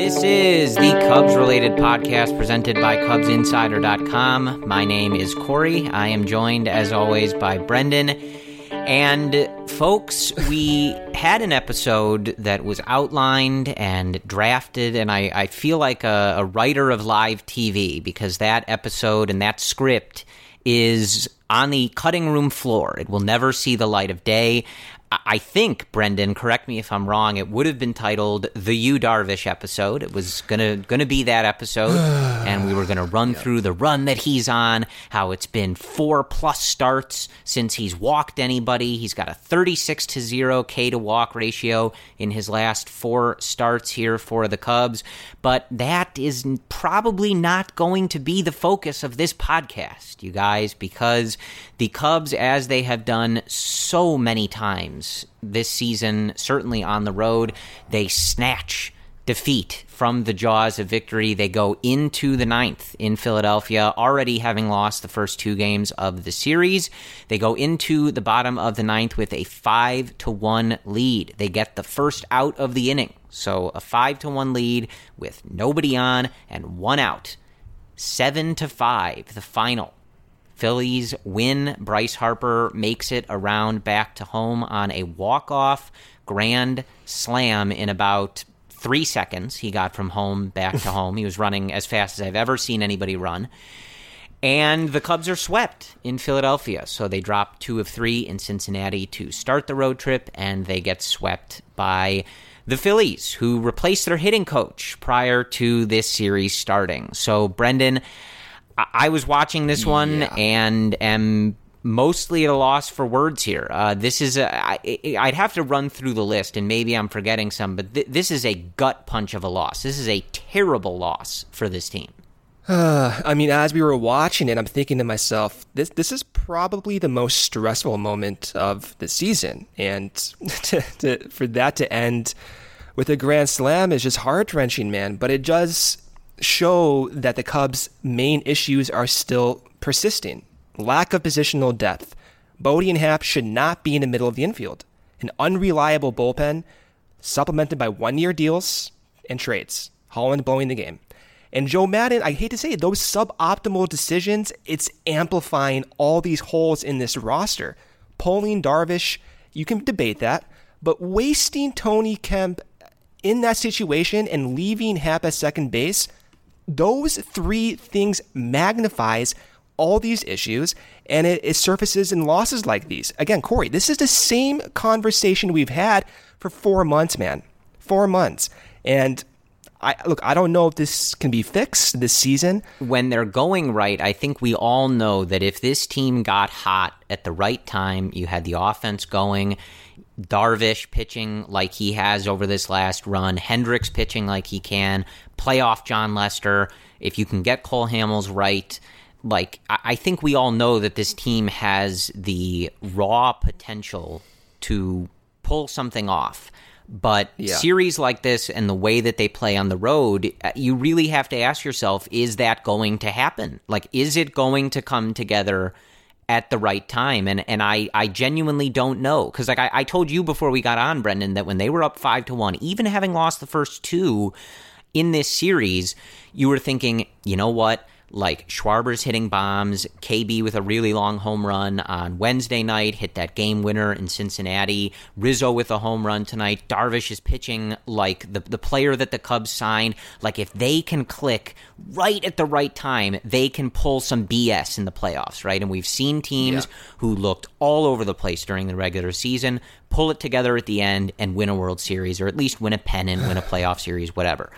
This is the Cubs related podcast presented by CubsInsider.com. My name is Corey. I am joined, as always, by Brendan. And, folks, we had an episode that was outlined and drafted, and I, I feel like a, a writer of live TV because that episode and that script is on the cutting room floor. It will never see the light of day. I think, Brendan, correct me if I'm wrong, it would have been titled the Yu Darvish episode. It was gonna gonna be that episode, and we were gonna run through the run that he's on, how it's been four plus starts since he's walked anybody. He's got a 36 to 0 K to walk ratio in his last four starts here for the Cubs. But that is probably not going to be the focus of this podcast, you guys, because the Cubs, as they have done so many times, this season, certainly on the road. They snatch defeat from the jaws of victory. They go into the ninth in Philadelphia, already having lost the first two games of the series. They go into the bottom of the ninth with a five to one lead. They get the first out of the inning. So a five to one lead with nobody on and one out. Seven to five, the final. Phillies win. Bryce Harper makes it around back to home on a walk-off grand slam in about three seconds. He got from home back to home. He was running as fast as I've ever seen anybody run. And the Cubs are swept in Philadelphia. So they drop two of three in Cincinnati to start the road trip, and they get swept by the Phillies, who replaced their hitting coach prior to this series starting. So, Brendan, I was watching this one Yeah. and am mostly at a loss for words here. Uh, this is a, I, I'd have to run through the list, and maybe I'm forgetting some, but th- this is a gut punch of a loss. This is a terrible loss for this team. I mean, as we were watching it, I'm thinking to myself, this this is probably the most stressful moment of the season, and to, to, for that to end with a grand slam is just heart wrenching, man. But it does show that the Cubs' main issues are still persisting. Lack of positional depth. Bote and Happ should not be in the middle of the infield. An unreliable bullpen, supplemented by one year deals and trades. Holland blowing the game. And Joe Maddon, I hate to say it, those suboptimal decisions, it's amplifying all these holes in this roster. Pulling Darvish, you can debate that, but wasting Tony Kemp in that situation and leaving Happ at second base, those three things magnifies all these issues and it, it, surfaces in losses like these. Again, Corey, this is the same conversation we've had for four months, man. Four months. And I look, I don't know if this can be fixed this season. When they're going right, I think we all know that if this team got hot at the right time, you had the offense going, Darvish pitching like he has over this last run, Hendricks pitching like he can, playoff Jon Lester, if you can get Cole Hamels right, like I think we all know that this team has the raw potential to pull something off. But yeah. series like this and the way that they play on the road, uh, you really have to ask yourself: Is that going to happen? Like, is it going to come together? at the right time and and I I genuinely don't know because like I, I told you before we got on Brendan that when they were up five to one even having lost the first two in this series you were thinking you know what like Schwarber's hitting bombs, KB with a really long home run on Wednesday night, hit that game winner in Cincinnati, Rizzo with a home run tonight, Darvish is pitching like the, the player that the Cubs signed. Like if they can click right at the right time, they can pull some BS in the playoffs, right? And we've seen teams yeah. who looked all over the place during the regular season pull it together at the end and win a World Series or at least win a pennant, win a playoff series, whatever.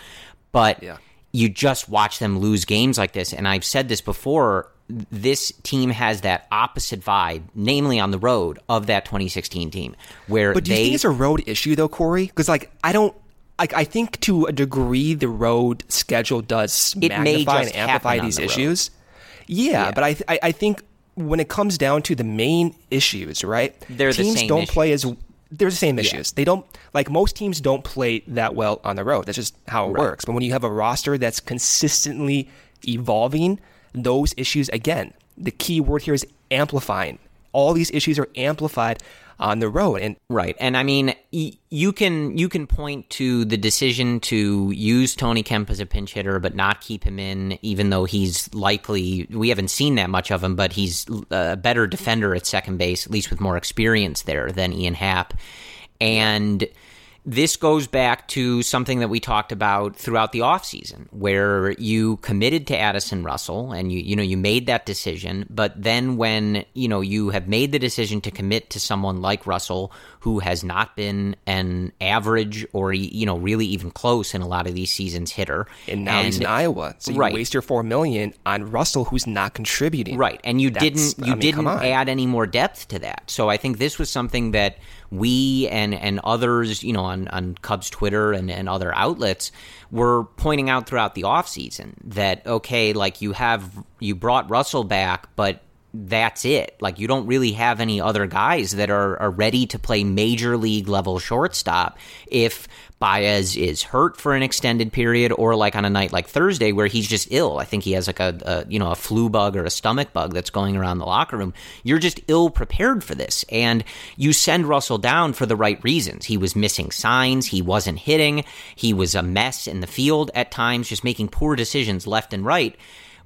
But yeah you just watch them lose games like this. And I've said this before this team has that opposite vibe, namely on the road of that 2016 team, where. But do you think it's a road issue though, Corey? Because like I don't. Like I think to a degree, the road schedule does it magnify and amplify these the issues. Yeah, yeah, but I, I I think when it comes down to the main issues, right? They're teams the don't issues. play as they're the same issues. Yeah. They don't like most teams don't play that well on the road. That's just how it right. works. But when you have a roster that's consistently evolving, those issues again, the key word here is amplifying. All these issues are amplified on the road. And right. And i mean you can you can point to the decision to use tony kemp as a pinch hitter but not keep him in even though he's likely we haven't seen that much of him but he's a better defender at second base at least with more experience there than ian happ. And this goes back to something that we talked about throughout the offseason where you committed to Addison Russell and you you know you made that decision. But then when you know you have made the decision to commit to someone like Russell who has not been an average or you know really even close in a lot of these seasons hitter. And now and, he's in Iowa. So you right. waste your 4 million on Russell who's not contributing. Right. And you That's, didn't you I mean, didn't add any more depth to that. So I think this was something that we and and others, you know, on, on Cubs Twitter and, and other outlets were pointing out throughout the offseason that okay, like you have you brought Russell back, but that's it. Like you don't really have any other guys that are, are ready to play major league level shortstop if Baez is hurt for an extended period, or like on a night like Thursday where he's just ill. I think he has like a, a, you know a flu bug or a stomach bug that's going around the locker room. You're just ill prepared for this, and you send Russell down for the right reasons. He was missing signs, he wasn't hitting, he was a mess in the field at times, just making poor decisions left and right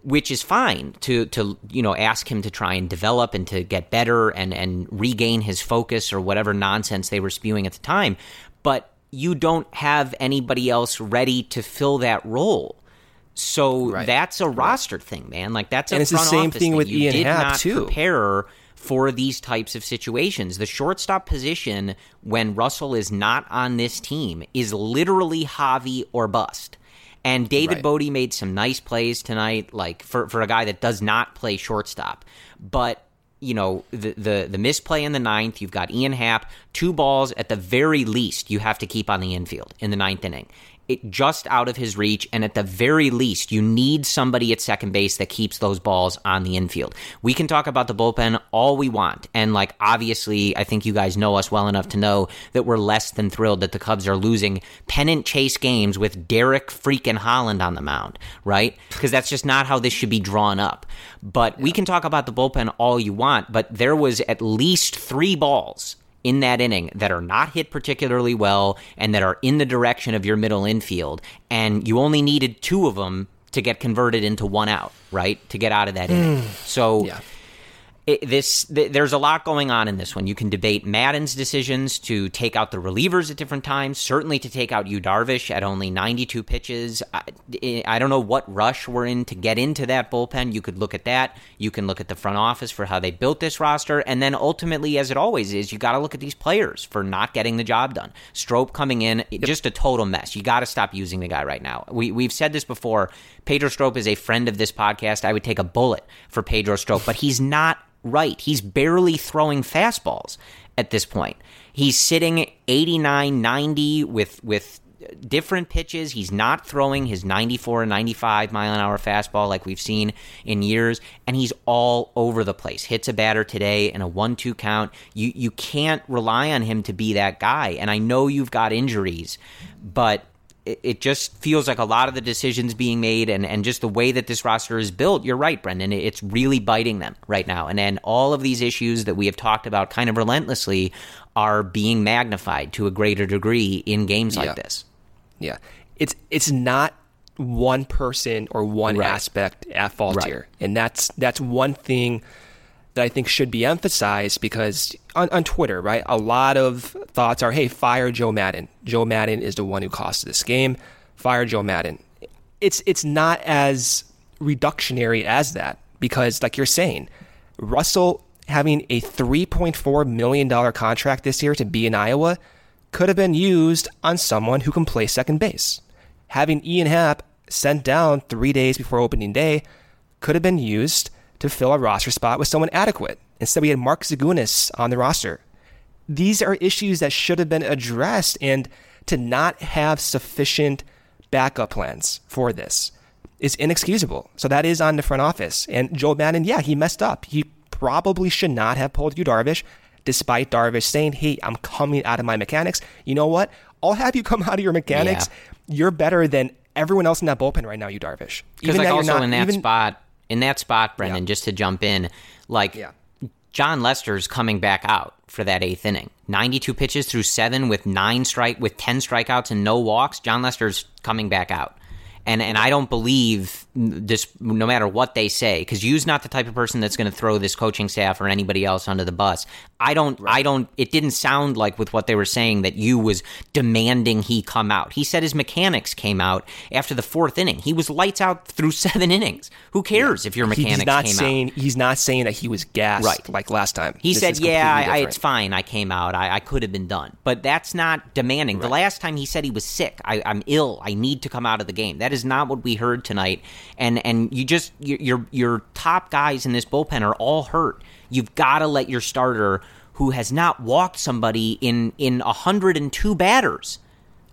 which is fine to to you know ask him to try and develop and to get better and and regain his focus or whatever nonsense they were spewing at the time but you don't have anybody else ready to fill that role. So right. that's a roster thing, man. Like that's and a it's the same thing, thing with you Ian did Happ not too. Prepare for these types of situations. The shortstop position when Russell is not on this team is literally Javi or bust. And David right. Bote made some nice plays tonight, like for, for a guy that does not play shortstop. But you know the, the the misplay in the ninth. You've got Ian Happ, two balls at the very least you have to keep on the infield in the ninth inning. It just out of his reach. And at the very least, you need somebody at second base that keeps those balls on the infield. We can talk about the bullpen all we want. And like, obviously, I think you guys know us well enough to know that we're less than thrilled that the Cubs are losing pennant chase games with Derek freaking Holland on the mound, right? Because that's just not how this should be drawn up. But we can talk about the bullpen all you want, but there was at least three balls in that inning that are not hit particularly well and that are in the direction of your middle infield. And you only needed two of them to get converted into one out, right? To get out of that inning. Mm. So. Yeah it, this th- there's a lot going on in this one. You can debate Maddon's decisions to take out the relievers at different times. Certainly to take out Yu Darvish at only 92 pitches. I, eh, I don't know what rush we're in to get into that bullpen. You could look at that. You can look at the front office for how they built this roster, and then ultimately, as it always is, you got to look at these players for not getting the job done. Strop coming in, just a total mess. You got to stop using the guy right now. We we've said this before. Pedro Strop is a friend of this podcast. I would take a bullet for Pedro Strop, but he's not right. He's barely throwing fastballs at this point. He's sitting 89, 90 with with different pitches. He's not throwing his 94 and 95 mile an hour fastball like we've seen in years, and he's all over the place. Hits a batter today in a 1 2 count. You, you can't rely on him to be that guy. And I know you've got injuries, but it just feels like a lot of the decisions being made and, and just the way that this roster is built, you're right, Brendan. It's really biting them right now. And then all of these issues that we have talked about kind of relentlessly are being magnified to a greater degree in games like yeah. this. Yeah. It's it's not one person or one right. aspect at fault right. here. And that's that's one thing that I think should be emphasized because on, on Twitter, right, a lot of thoughts are, hey, fire Joe Maddon. Joe Maddon is the one who cost this game. Fire Joe Maddon. It's it's not as reductionary as that because, like you're saying, Russell having a $3.4 million contract this year to be in Iowa could have been used on someone who can play second base. Having Ian Happ sent down three days before opening day could have been used to fill a roster spot with someone adequate. Instead, we had Mark Zagunis on the roster. These are issues that should have been addressed, and to not have sufficient backup plans for this is inexcusable. So that is on the front office. And Joe Maddon, yeah, he messed up. He probably should not have pulled Yu Darvish, despite Darvish saying, hey, I'm coming out of my mechanics. You know what? I'll have you come out of your mechanics. Yeah. You're better than everyone else in that bullpen right now, Yu Darvish. Because like also not, in that even, spot, in that spot, Brendan, yeah. just to jump in, like yeah. Jon Lester's coming back out for that eighth inning. 92 pitches through seven with nine strike with 10 strikeouts and no walks. Jon Lester's coming back out and and I don't believe this no matter what they say because Yu's not the type of person that's going to throw this coaching staff or anybody else under the bus. I don't right. I don't it didn't sound like with what they were saying that Yu was demanding he come out. He said his mechanics came out after the fourth inning. He was lights out through 7 innings. Who cares yeah. if your mechanics he's not came saying, out? He's not saying that he was gassed right. like last time. He this said, "Yeah, I, it's fine. I came out. I, I, could have been done." But that's not demanding. Right. The last time he said he was sick. I, I'm ill. I need to come out of the game. That is not what we heard tonight. And and you just your your top guys in this bullpen are all hurt. You've got to let your starter who has not walked somebody in in 102 batters.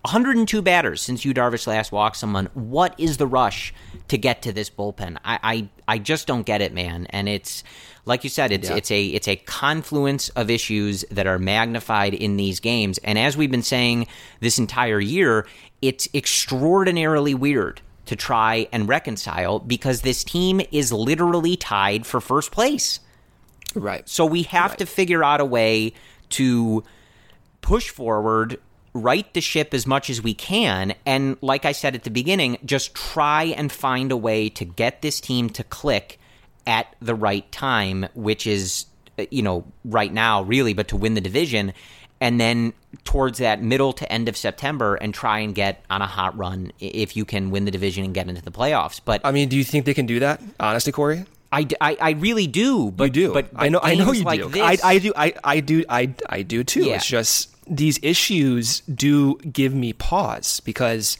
102 batters since Yu Darvish last walked someone. What is the rush to get to this bullpen? I, I, I just don't get it, man. And it's like you said, it's yeah. it's a it's a confluence of issues that are magnified in these games. And as we've been saying this entire year, it's extraordinarily weird to try and reconcile because this team is literally tied for first place. Right. So we have right. to figure out a way to push forward, right the ship as much as we can, and like I said at the beginning, just try and find a way to get this team to click at the right time, which is you know right now really, but to win the division and then towards that middle to end of September and try and get on a hot run if you can win the division and get into the playoffs. But I mean, do you think they can do that? Honestly, Corey. I, I, I really do, but you do. But, but I know I know you like do. This, I, I do I, I do I I do too. Yeah. It's just these issues do give me pause because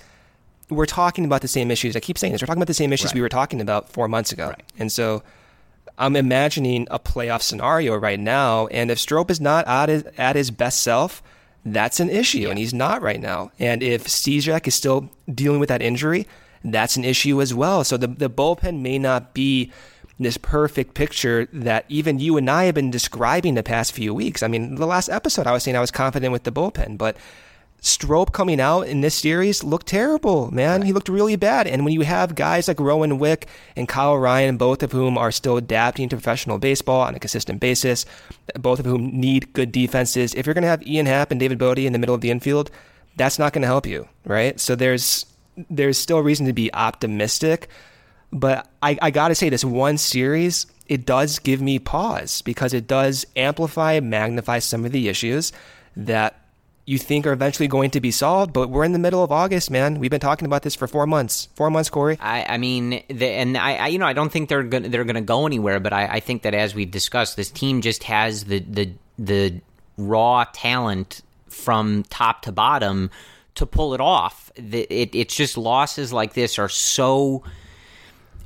we're talking about the same issues. I keep saying this. We're talking about the same issues right. we were talking about four months ago, right. and so I'm imagining a playoff scenario right now, and if Strop is not at his, at his best self, that's an issue, yeah. and he's not right now. And if Cishek is still dealing with that injury, that's an issue as well. So the the bullpen may not be this perfect picture that even you and I have been describing the past few weeks. I mean, the last episode I was saying I was confident with the bullpen, but Strop coming out in this series looked terrible, man. Right. He looked really bad. And when you have guys like Rowan Wick and Kyle Ryan, both of whom are still adapting to professional baseball on a consistent basis, both of whom need good defenses, if you're going to have Ian Happ and David Bote in the middle of the infield, that's not going to help you, right? So there's there's still reason to be optimistic. But I, I got to say, this one series, it does give me pause because it does amplify, magnify some of the issues that you think are eventually going to be solved. But we're in the middle of August, man. We've been talking about this for four months. Four months, Corey. I, I mean, the, and I, I, you know, I don't think they're gonna they're gonna go anywhere. But I, I think that as we've discussed, this team just has the the the raw talent from top to bottom to pull it off. It, it, it's just losses like this are so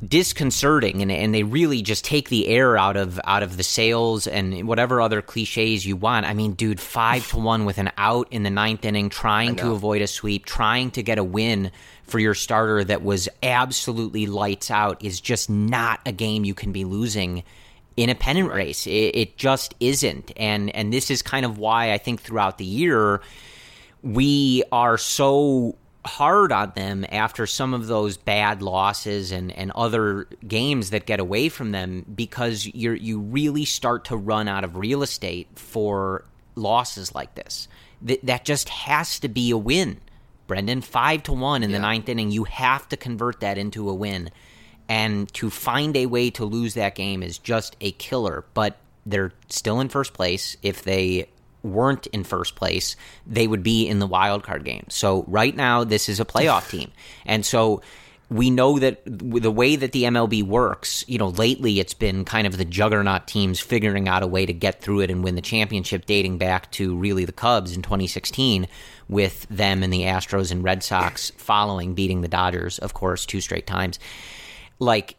disconcerting and, and they really just take the air out of out of the sails and whatever other cliches you want. I mean, dude, five to one with an out in the ninth inning, trying to avoid a sweep, trying to get a win for your starter that was absolutely lights out is just not a game you can be losing in a pennant race. It, it just isn't. And and this is kind of why I think throughout the year we are so hard on them after some of those bad losses and, and other games that get away from them because you you really start to run out of real estate for losses like this. Th- that just has to be a win, Brendan. Five to one in yeah. the ninth inning, you have to convert that into a win, and to find a way to lose that game is just a killer. But they're still in first place if they weren't in first place, they would be in the wild card game. So right now, this is a playoff team, and so we know that the way that the MLB works, you know, lately it's been kind of the juggernaut teams figuring out a way to get through it and win the championship, dating back to really the Cubs in 2016, with them and the Astros and Red Sox following, beating the Dodgers, of course, two straight times. Like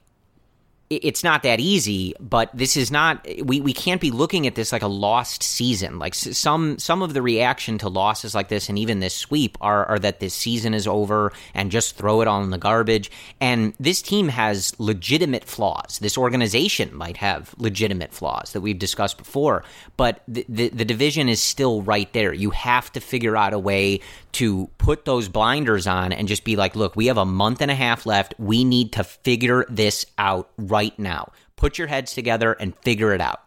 it's not that easy, but this is not we, we can't be looking at this like a lost season. Like some some of the reaction to losses like this and even this sweep are, are that this season is over and just throw it all in the garbage. And this team has legitimate flaws. This organization might have legitimate flaws that we've discussed before, but the, the, the division is still right there. You have to figure out a way to put those blinders on and just be like, look, we have a month and a half left. We need to figure this out right now. Put your heads together and figure it out.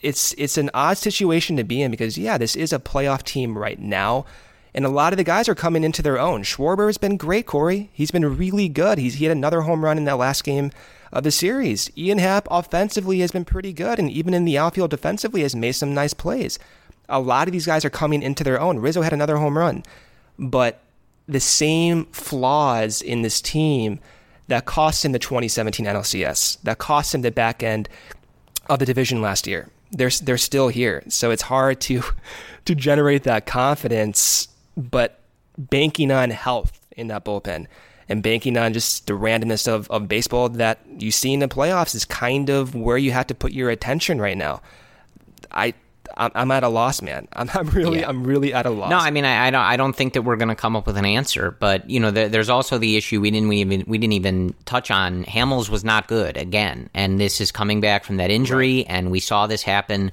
It's it's an odd situation to be in because yeah, this is a playoff team right now. And a lot of the guys are coming into their own. Schwarber has been great, Corey. He's been really good. He's he had another home run in that last game of the series. Ian Happ offensively has been pretty good, and even in the outfield defensively has made some nice plays. A lot of these guys are coming into their own. Rizzo had another home run but the same flaws in this team that cost him the 2017 NLCS, that cost him the back end of the division last year. They're they're still here, so it's hard to to generate that confidence. But banking on health in that bullpen and banking on just the randomness of, of baseball that you see in the playoffs is kind of where you have to put your attention right now. I I'm, at a loss, man. I'm, I'm really, yeah. I'm really at a loss. No, I mean, I, I, don't, I don't think that we're going to come up with an answer. But you know, there, there's also the issue we didn't we even we didn't even touch on. Hamels was not good again, and this is coming back from that injury, right. and we saw this happen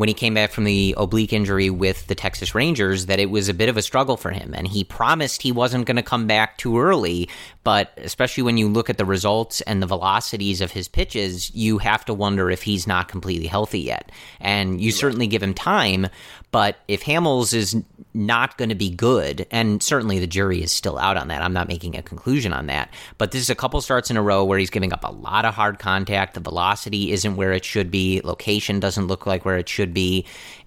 when he came back from the oblique injury with the Texas Rangers that it was a bit of a struggle for him. And he promised he wasn't going to come back too early. But especially when you look at the results and the velocities of his pitches, you have to wonder if he's not completely healthy yet. And you certainly give him time. But if Hamels is not going to be good, and certainly the jury is still out on that, I'm not making a conclusion on that. But this is a couple starts in a row where he's giving up a lot of hard contact. The velocity isn't where it should be. Location doesn't look like where it should be.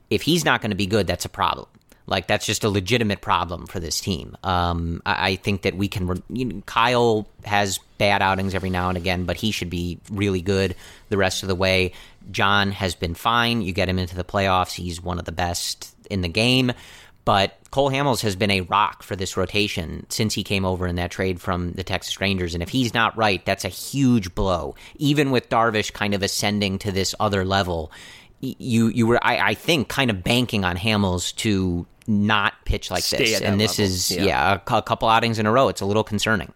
If he's not going to be good, that's a problem. Like that's just a legitimate problem for this team. Um, I, I, think that we can. You know, Kyle has bad outings every now and again, but he should be really good the rest of the way. John has been fine. You get him into the playoffs, he's one of the best in the game. But Cole Hamels has been a rock for this rotation since he came over in that trade from the Texas Rangers. And if he's not right, that's a huge blow. Even with Darvish kind of ascending to this other level, you you were I, I think kind of banking on Hamels to not pitch like Stay this. And this level, is yeah. yeah, a, a couple outings in a row. It's a little concerning.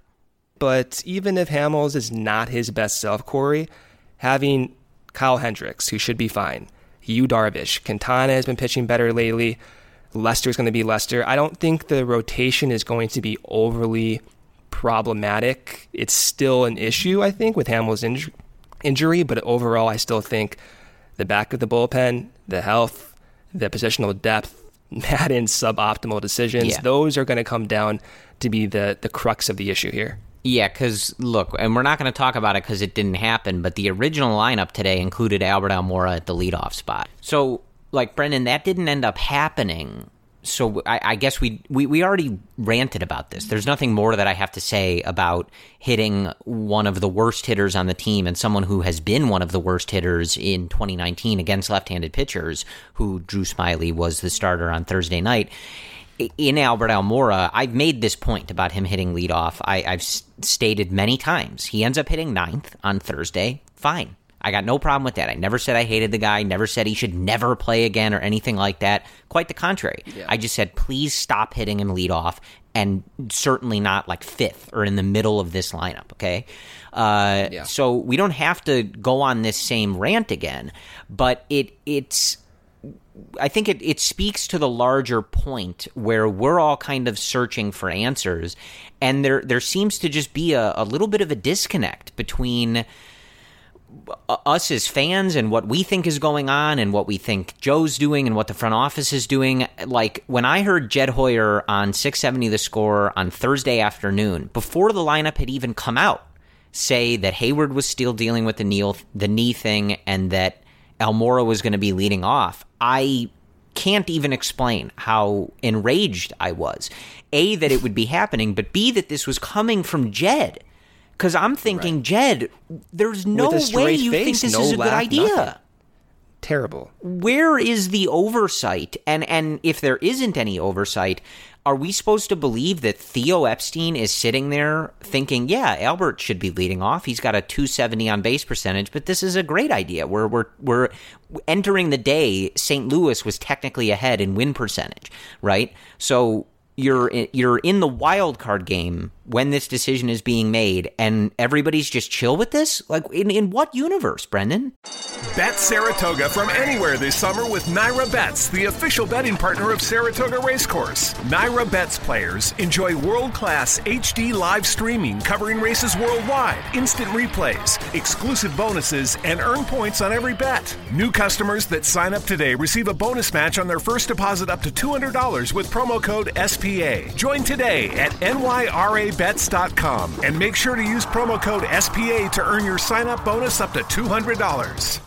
But even if Hamels is not his best self, Corey, having Kyle Hendricks, who should be fine, Yu Darvish, Quintana has been pitching better lately. Lester's going to be Lester. I don't think the rotation is going to be overly problematic. It's still an issue, I think, with Hamels' inj- injury, but overall, I still think the back of the bullpen, the health, the positional depth, Maddon's suboptimal decisions, Yeah. those are going to come down to be the, the crux of the issue here. Yeah, because look, and we're not going to talk about it because it didn't happen, but the original lineup today included Albert Almora at the leadoff spot. So, like, Brendan, that didn't end up happening. So I, I guess we, we we already ranted about this. There's nothing more that I have to say about hitting one of the worst hitters on the team and someone who has been one of the worst hitters in 2019 against left-handed pitchers, who Drew Smyly was the starter on Thursday night in Albert Almora, I've made this point about him hitting leadoff. I, I've stated many times. He ends up hitting ninth on Thursday. Fine. I got no problem with that. I never said I hated the guy, never said he should never play again or anything like that. Quite the contrary. I just said, please stop hitting him lead off and certainly not like fifth or in the middle of this lineup, okay? Uh, Yeah. So we don't have to go on this same rant again, but it it's I think it, it speaks to the larger point where we're all kind of searching for answers, and there there seems to just be a, a little bit of a disconnect between us as fans and what we think is going on and what we think Joe's doing and what the front office is doing. Like when I heard Jed Hoyer on 670 the score on Thursday afternoon, before the lineup had even come out, say that Heyward was still dealing with the knee, the knee thing and that Almora was going to be leading off, I can't even explain how enraged I was. A, that it would be happening, but B, that this was coming from Jed. Because I'm thinking, Jed, there's no way you think this no is a good idea. nothing. Terrible. Where is the oversight? And and if there isn't any oversight, are we supposed to believe that Theo Epstein is sitting there thinking, yeah, Albert should be leading off. He's got a 270 on base percentage, but this is a great idea. We're we're we're entering the day St. Louis was technically ahead in win percentage, right? So you're you're in the wild card game when this decision is being made and everybody's just chill with this? Like in in what universe, Brendan? Bet Saratoga from anywhere this summer with NYRA Bets, the official betting partner of Saratoga Racecourse. NYRA Bets players enjoy world class HD live streaming covering races worldwide, instant replays, exclusive bonuses, and earn points on every bet. New customers that sign up today receive a bonus match on their first deposit up to $200 with promo code SPA. Join today at nyrabets.com and make sure to use promo code SPA to earn your sign up bonus up to $200.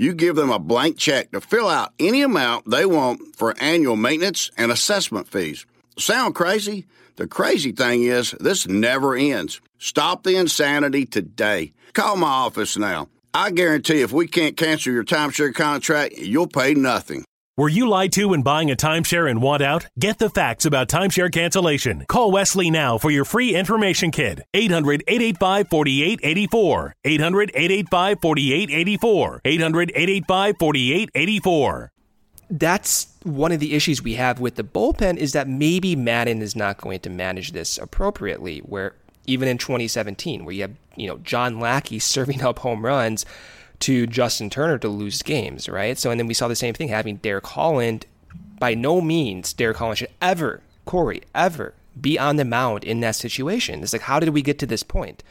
you give them a blank check to fill out any amount they want for annual maintenance and assessment fees. Sound crazy? The crazy thing is, this never ends. Stop the insanity today. Call my office now. I guarantee if we can't cancel your timeshare contract, you'll pay nothing. Were you lied to when buying a timeshare and want out? Get the facts about timeshare cancellation. Call Wesley now for your free information kit. 800 885 4884. 800 885 4884. 800 885 4884. that's one of the issues we have with the bullpen is that maybe Maddon is not going to manage this appropriately. Where even in 2017, where you have you know John Lackey serving up home runs to Justin Turner to lose games, right? So and then we saw the same thing having Derek Holland. By no means Derek Holland should ever, Corey, ever be on the mound in that situation. It's like how did we get to this point?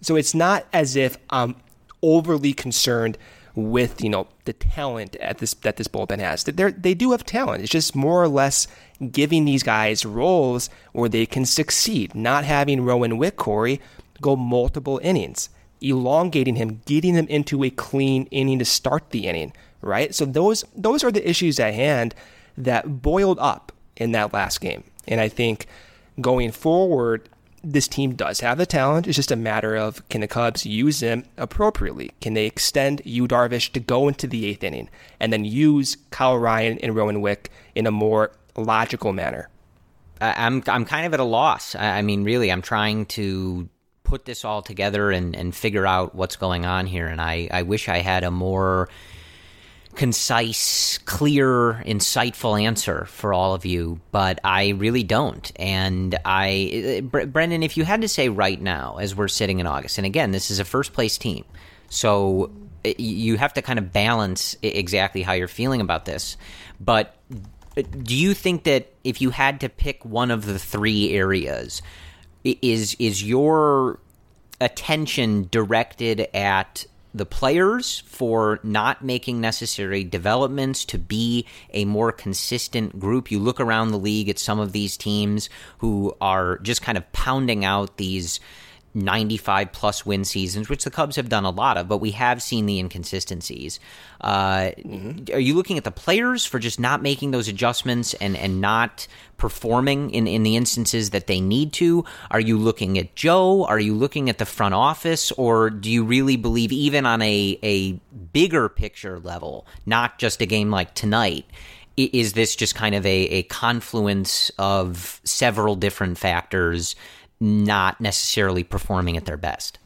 So it's not as if I'm overly concerned with you know the talent at this that this bullpen has. They they do have talent. It's just more or less giving these guys roles where they can succeed. Not having Rowan Wick Corey go multiple innings, elongating him, getting them into a clean inning to start the inning. Right. So those those are the issues at hand that boiled up in that last game, and I think going forward, this team does have the talent. It's just a matter of can the Cubs use them appropriately? Can they extend Yu Darvish to go into the eighth inning and then use Kyle Ryan and Rowan Wick in a more logical manner? I'm I'm kind of at a loss. I mean, really, I'm trying to put this all together and, and figure out what's going on here. And I, I wish I had a more concise, clear, insightful answer for all of you, but I really don't. And I, Brendan, if you had to say right now, as we're sitting in August, and again, this is a first place team, so you have to kind of balance exactly how you're feeling about this. But uh, do you think that if you had to pick one of the three areas, is is your attention directed at the players for not making necessary developments to be a more consistent group. You look around the league at some of these teams who are just kind of pounding out these 95 plus win seasons, which the Cubs have done a lot of, but we have seen the inconsistencies. Uh, mm-hmm. Are you looking at the players for just not making those adjustments and, and not performing in, in the instances that they need to? Are you looking at Joe? Are you looking at the front office? Or do you really believe, even on a, a bigger picture level, not just a game like tonight? Is this just kind of a, a confluence of several different factors not necessarily performing at their best?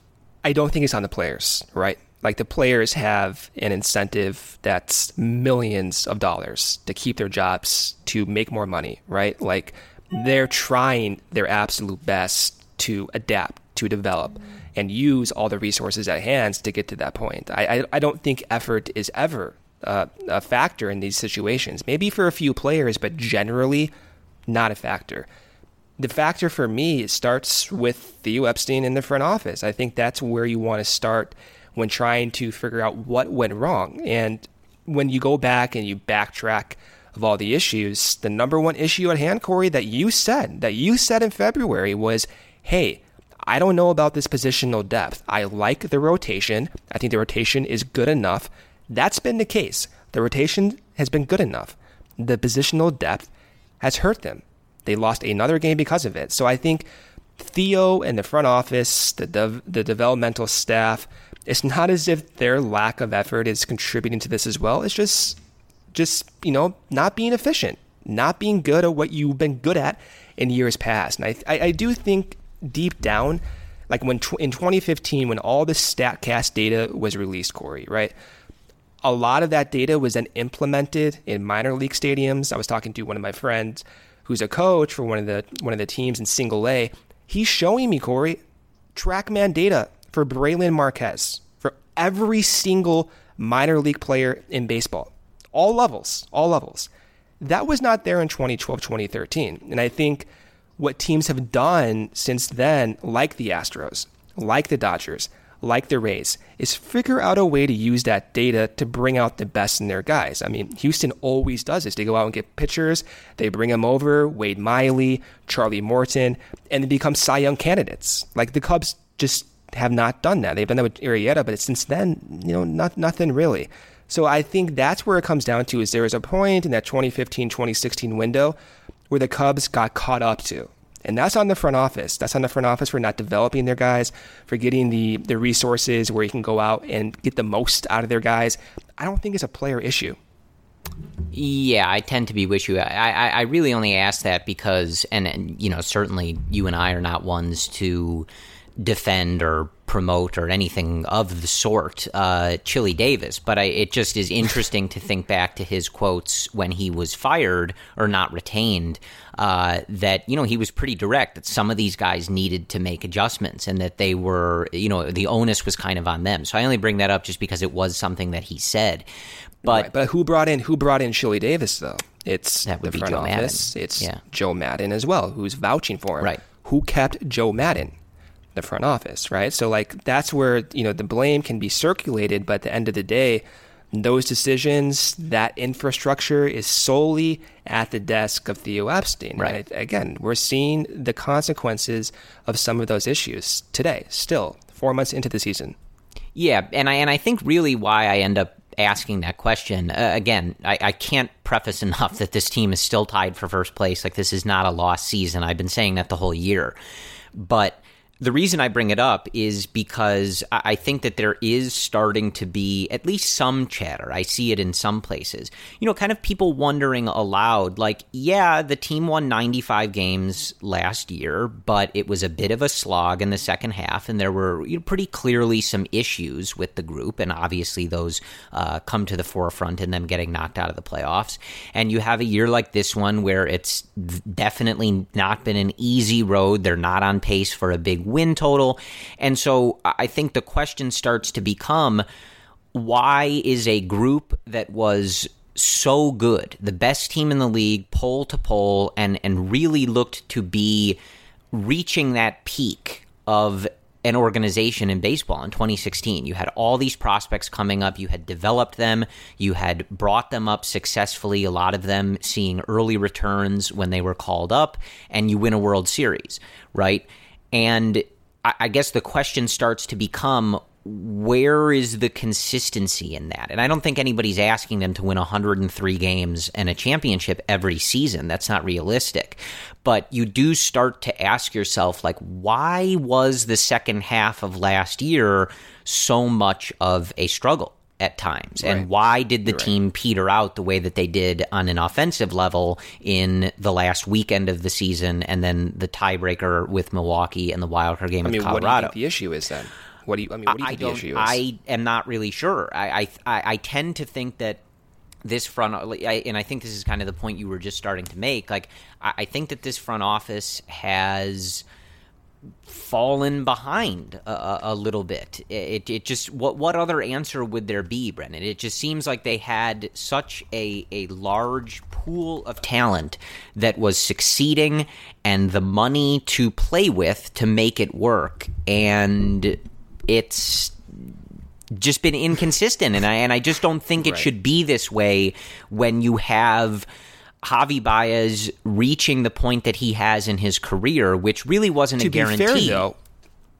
I don't think it's on the players, right? Like the players have an incentive that's millions of dollars to keep their jobs, to make more money, right? Like they're trying their absolute best to adapt, to develop, and use all the resources at hand to get to that point. I, I, I don't think effort is ever uh, a factor in these situations. Maybe for a few players, but generally not a factor the factor for me starts with Theo Epstein in the front office. I think that's where you want to start when trying to figure out what went wrong. And when you go back and you backtrack of all the issues, the number one issue at hand, Corey, that you said, that you said in February was, hey, I don't know about this positional depth. I like the rotation. I think the rotation is good enough. That's been the case. The rotation has been good enough. The positional depth has hurt them. They lost another game because of it. So I think Theo and the front office, the dev, the developmental staff, it's not as if their lack of effort is contributing to this as well. It's just just, you know, not being efficient, not being good at what you've been good at in years past. And I I, I do think deep down like when tw- in 2015 when all the statcast data was released corey right a lot of that data was then implemented in minor league stadiums i was talking to one of my friends who's a coach for one of the one of the teams in Single A, he's showing me Corey TrackMan data for Brailyn Marquez for every single minor league player in baseball, all levels, all levels. That was not there in 2012, 2013, and I think what teams have done since then, like the Astros, like the Dodgers, like the Rays, is figure out a way to use that data to bring out the best in their guys. I mean, Houston always does this. They go out and get pitchers, they bring them over, Wade Miley, Charlie Morton, and they become Cy Young candidates. Like the Cubs just have not done that. They've done that with Arrieta, but since then, you know, not, nothing really. So I think that's where it comes down to is there was a point in that 2015, 2016 window where the Cubs got caught up to. And that's on the front office. That's on the front office for not developing their guys, for getting the, the resources where you can go out and get the most out of their guys. I don't think it's a player issue. Yeah, I tend to be with you. I, I, I really only ask that because, and, and, you know, certainly you and I are not ones to defend or promote or anything of the sort uh, Chili Davis, but I, it just is interesting to think back to his quotes when he was fired or not retained. Uh, that you know he was pretty direct that some of these guys needed to make adjustments and that they were you know the onus was kind of on them. So I only bring that up just because it was something that he said. But right, but who brought in who brought in Chili Davis though? It's that would the be front Joe office. Maddon. It's Yeah. Joe Maddon as well, who's vouching for him. Right. Who kept Joe Maddon? The front office, right? So like that's where you know the blame can be circulated, but at the end of the day, those decisions, that infrastructure is solely at the desk of Theo Epstein. Right. And again, we're seeing the consequences of some of those issues today, still four months into the season. Yeah, and I and I think really why I end up asking that question. Uh, again, I, I, can't preface enough that this team is still tied for first place. Like, this is not a lost season. I've been saying that the whole year. But the reason I bring it up is because I think that there is starting to be at least some chatter. I see it in some places. You know, kind of people wondering aloud, like, yeah, the team won 95 games last year, but it was a bit of a slog in the second half, and there were you know, pretty clearly some issues with the group, and obviously those uh, come to the forefront in them getting knocked out of the playoffs. And you have a year like this one where it's definitely not been an easy road. They're not on pace for a big win total. And so I think the question starts to become why is a group that was so good, the best team in the league, pole to pole, and, and really looked to be reaching that peak of an organization in baseball in 2016. You had all these prospects coming up, you had developed them, you had brought them up successfully, a lot of them seeing early returns when they were called up, and you win a World Series, right? And I guess the question starts to become where is the consistency in that? And I don't think anybody's asking them to win 103 games and a championship every season. That's not realistic. But you do start to ask yourself, like, why was the second half of last year so much of a struggle? At times? Right. And why did the You're team right. peter out the way that they did on an offensive level in the last weekend of the season and then the tiebreaker with Milwaukee and the wildcard game I mean, with Colorado? What do you think the issue is then? What do you, I mean, what do you think the issue is? I am not really sure. I, I, I tend to think that this front, and I think this is kind of the point you were just starting to make. Like, I think that this front office has – fallen behind a, a, little bit. It, it just what what other answer would there be, Brendan? It just seems like they had such a a large pool of talent that was succeeding and the money to play with to make it work, and it's just been inconsistent. And I and I just don't think it right. should be this way when you have Javi Baez reaching the point that he has in his career, which really wasn't to a guarantee. Fair, though,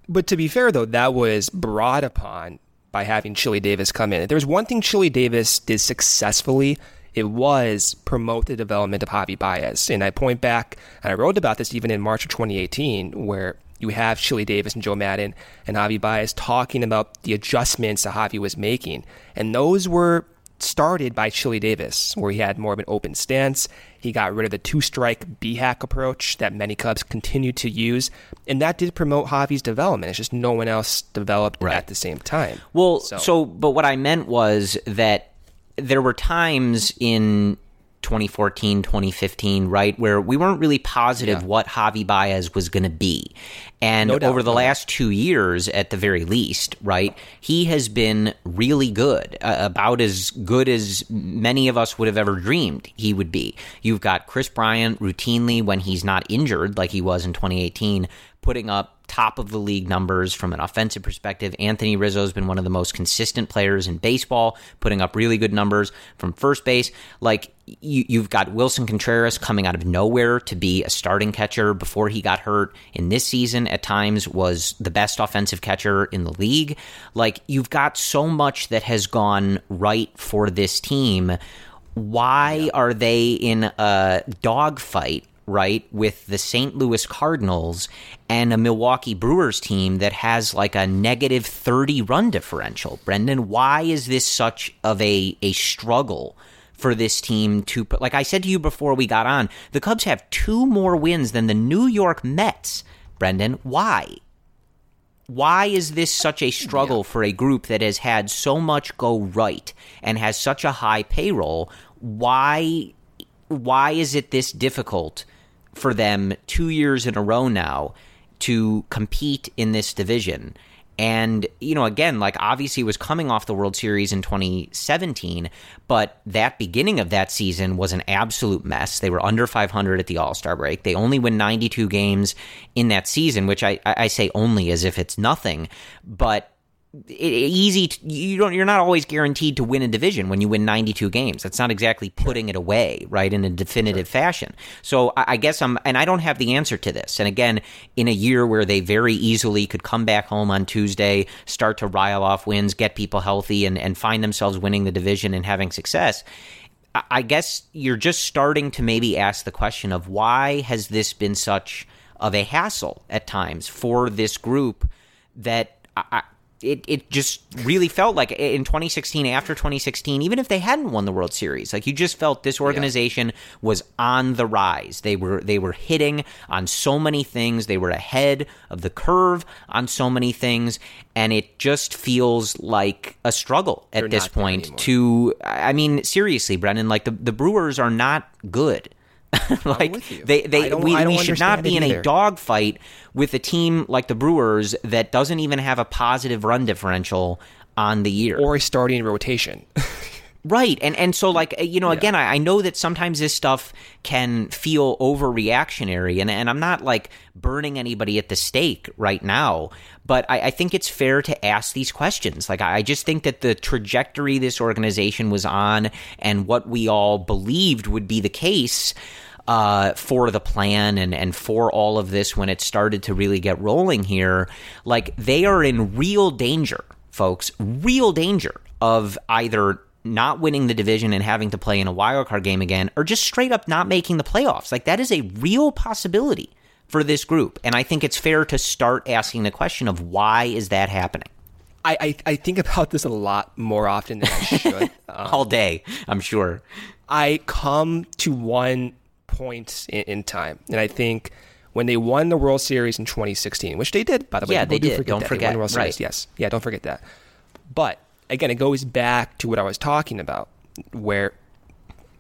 but to be fair, though, that was brought upon by having Chili Davis come in. If there was one thing Chili Davis did successfully, it was promote the development of Javi Baez. And I point back, and I wrote about this even in March of 2018, where you have Chili Davis and Joe Maddon and Javi Baez talking about the adjustments that Javi was making. And those were started by Chili Davis, where he had more of an open stance. He got rid of the two strike B hack approach that many Cubs continue to use. And that did promote Javi's development. It's just no one else developed right. at the same time. Well, so. so, but what I meant was that there were times in 2014, 2015, right? Where we weren't really positive yeah. what Javi Baez was going to be. And no doubt, over the no last two years, at the very least, right, he has been really good, uh, about as good as many of us would have ever dreamed he would be. You've got Kris Bryant routinely, when he's not injured like he was in 2018, putting up top of the league numbers from an offensive perspective. Anthony Rizzo has been one of the most consistent players in baseball, putting up really good numbers from first base. Like you, have got Willson Contreras coming out of nowhere to be a starting catcher before he got hurt in this season. At times, was the best offensive catcher in the league. Like you've got so much that has gone right for this team. Why are they in a dogfight right, with the St. Louis Cardinals and a Milwaukee Brewers team that has like a negative 30 run differential. Brendan, why is this such of a, a struggle for this team to, like I said to you before we got on, the Cubs have two more wins than the New York Mets. Brendan, why? Why is this such a struggle yeah. for a group that has had so much go right and has such a high payroll? Why why is it this difficult for them two years in a row now to compete in this division. And, you know, again, like obviously was coming off the World Series in 2017, but that beginning of that season was an absolute mess. They were under 500 at the All Star break. They only win 92 games in that season, which I, I say only as if it's nothing. But easy to, you don't you're not always guaranteed to win a division when you win 92 games. That's not exactly putting it away right in a definitive sure. fashion. So I, I, guess i'm and i don't have the answer to this. And again in a year where they very easily could come back home on tuesday start to rile off wins get people healthy and, and find themselves winning the division and having success I guess you're just starting to maybe ask the question of why has this been such of a hassle at times for this group that I, it, it just really felt like in 2016 after 2016 even if they hadn't won the world series like you just felt this organization yeah. was on the rise. They were they were hitting on so many things. They were ahead of the curve on so many things. And it just feels like a struggle at They're this point to i mean seriously brendan like the, the brewers are not good like they they we, we should not be in a dogfight with a team like the Brewers that doesn't even have a positive run differential on the year. Or a starting rotation. Right. And and so like you know, again, I, I, know that sometimes this stuff can feel overreactionary and, and I'm not like burning anybody at the stake right now, but I, I think it's fair to ask these questions. Like I, I just think that the trajectory this organization was on and what we all believed would be the case uh, for the plan and, and for all of this when it started to really get rolling here, like they are in real danger, folks, real danger of either not winning the division and having to play in a wildcard game again, or just straight up not making the playoffs. Like that is a real possibility for this group. And I think it's fair to start asking the question of why is that happening? I, I, I think about this a lot more often than I should. um, All day, I'm sure. I come to one point in, in, time, and I think when they won the World Series in 2016, which they did, by the way. Yeah, they did. Don't forget. World right. Series. Yes. Yeah, don't forget that. But again, it goes back to what I was talking about, where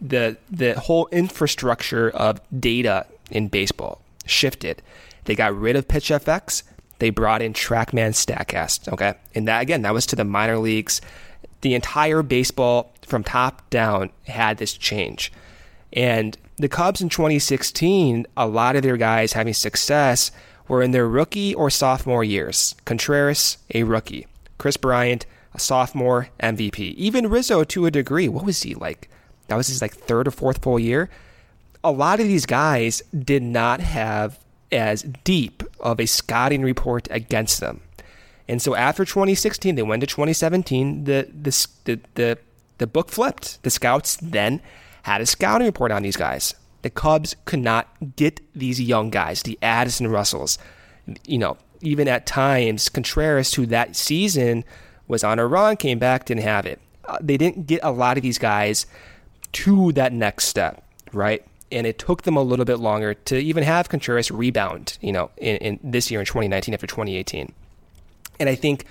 the the whole infrastructure of data in baseball shifted. They got rid of PitchFX. They brought in TrackMan Statcast. Okay, and that again, that was to the minor leagues. The entire baseball from top down had this change, and the Cubs in 2016, a lot of their guys having success were in their rookie or sophomore years. Contreras, a rookie. Kris Bryant, sophomore MVP. Even Rizzo, to a degree, what was he like? That was his like third or fourth full year. A lot of these guys did not have as deep of a scouting report against them. And so after 2016, they went to 2017. The the the the, the book flipped. The scouts then had a scouting report on these guys. The Cubs could not get these young guys, the Addison Russells. You know, even at times, Contreras, who that season was on a run, came back, didn't have it. Uh, they didn't get a lot of these guys to that next step, right? And it took them a little bit longer to even have Contreras rebound, you know, in, in this year in 2019 after 2018. And I think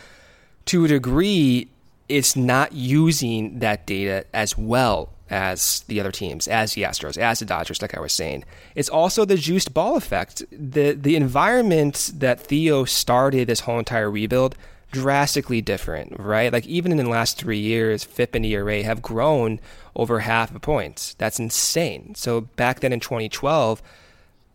to a degree, it's not using that data as well as the other teams, as the Astros, as the Dodgers, like I was saying. It's also the juiced ball effect. The the environment that Theo started this whole entire rebuild drastically different, right? Like even in the last three years, FIP and ERA have grown over half a point. That's insane. So back then in 2012,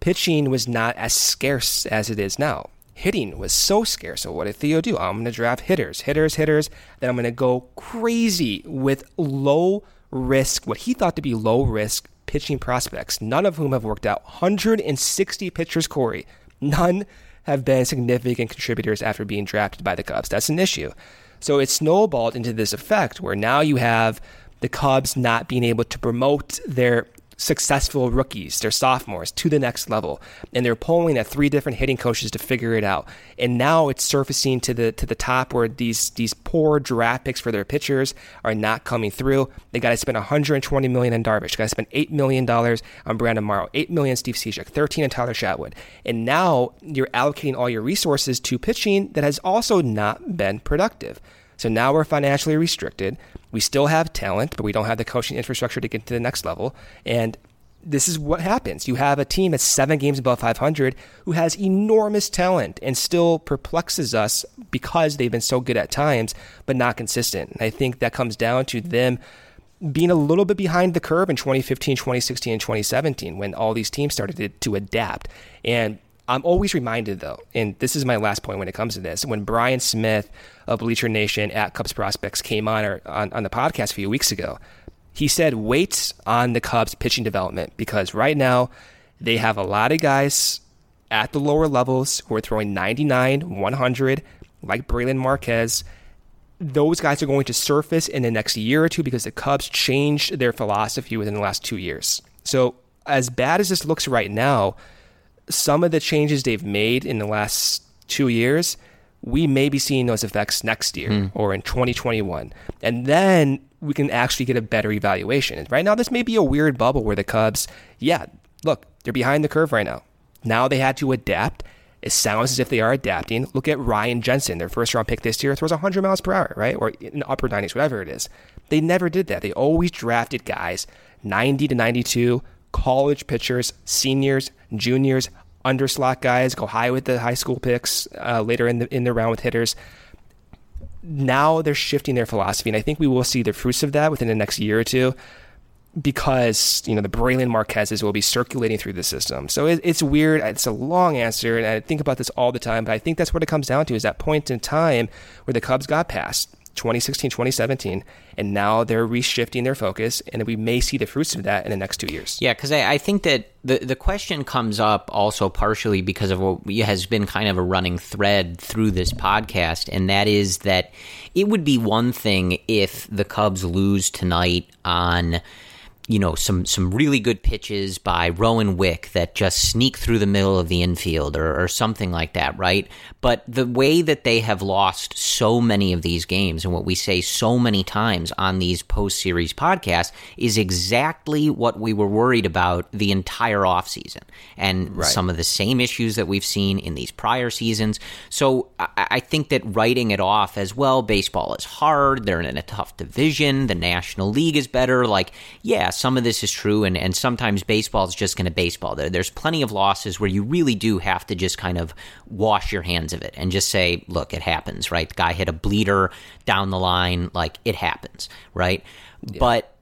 pitching was not as scarce as it is now. Hitting was so scarce. So what did Theo do? I'm going to draft hitters, hitters, hitters. Then I'm going to go crazy with low risk, what he thought to be low risk pitching prospects, none of whom have worked out. 160 pitchers, Corey. None have been significant contributors after being drafted by the Cubs. That's an issue. So it snowballed into this effect where now you have the Cubs not being able to promote their successful rookies, their sophomores, to the next level, and they're polling at three different hitting coaches to figure it out. And now it's surfacing to the to the top where these these poor draft picks for their pitchers are not coming through. They got to spend 120 million on Darvish. Got to spend eight million dollars on Brandon Morrow, eight million Steve Cishek, 13 on Tyler Chatwood, and now you're allocating all your resources to pitching that has also not been productive. So now we're financially restricted. We still have talent, but we don't have the coaching infrastructure to get to the next level. And this is what happens. You have a team that's seven games above 500 who has enormous talent and still perplexes us because they've been so good at times, but not consistent. And I think that comes down to them being a little bit behind the curve in 2015, 2016, and 2017 when all these teams started to, to adapt. And I'm always reminded, though, and this is my last point when it comes to this. When Bryan Smith of Bleacher Nation at Cubs Prospects came on, or, on, on the podcast a few weeks ago, he said, wait on the Cubs pitching development because right now they have a lot of guys at the lower levels who are throwing 99, 100, like Brailyn Marquez. Those guys are going to surface in the next year or two because the Cubs changed their philosophy within the last two years. So, as bad as this looks right now, some of the changes they've made in the last two years, we may be seeing those effects next year mm. or in 2021. And then we can actually get a better evaluation. And right now, this may be a weird bubble where the Cubs, yeah, look, they're behind the curve right now. Now they had to adapt. It sounds as if they are adapting. Look at Ryan Jensen, their first round pick this year, throws 100 miles per hour, right? Or in the upper 90s, whatever it is. They never did that. They always drafted guys 90 to 92, college pitchers, seniors, juniors, underslot guys, go high with the high school picks uh, later in the in the round with hitters. Now they're shifting their philosophy, and I think we will see the fruits of that within the next year or two, because you know the Brailyn Marquezes will be circulating through the system. So it, it's weird. It's a long answer, and I think about this all the time. But I think that's what it comes down to: is that point in time where the Cubs got past 2016, 2017, and now they're reshifting their focus, and we may see the fruits of that in the next two years. Yeah, because I, I, think that the the question comes up also partially because of what has been kind of a running thread through this podcast, and that is that it would be one thing if the Cubs lose tonight on you know some some really good pitches by Rowan Wick that just sneak through the middle of the infield or, or, something like that, right? But the way that they have lost so many of these games and what we say so many times on these post series podcasts is exactly what we were worried about the entire offseason and right. some of the same issues that we've seen in these prior seasons. So I, I think that writing it off as well, baseball is hard, they're in a tough division, the National League is better, like yeah some of this is true, and, and sometimes baseball is just going to baseball. There, there's plenty of losses where you really do have to just kind of wash your hands of it and just say, look, it happens, right? The guy hit a bleeder down the line, like it happens, right? Yeah. But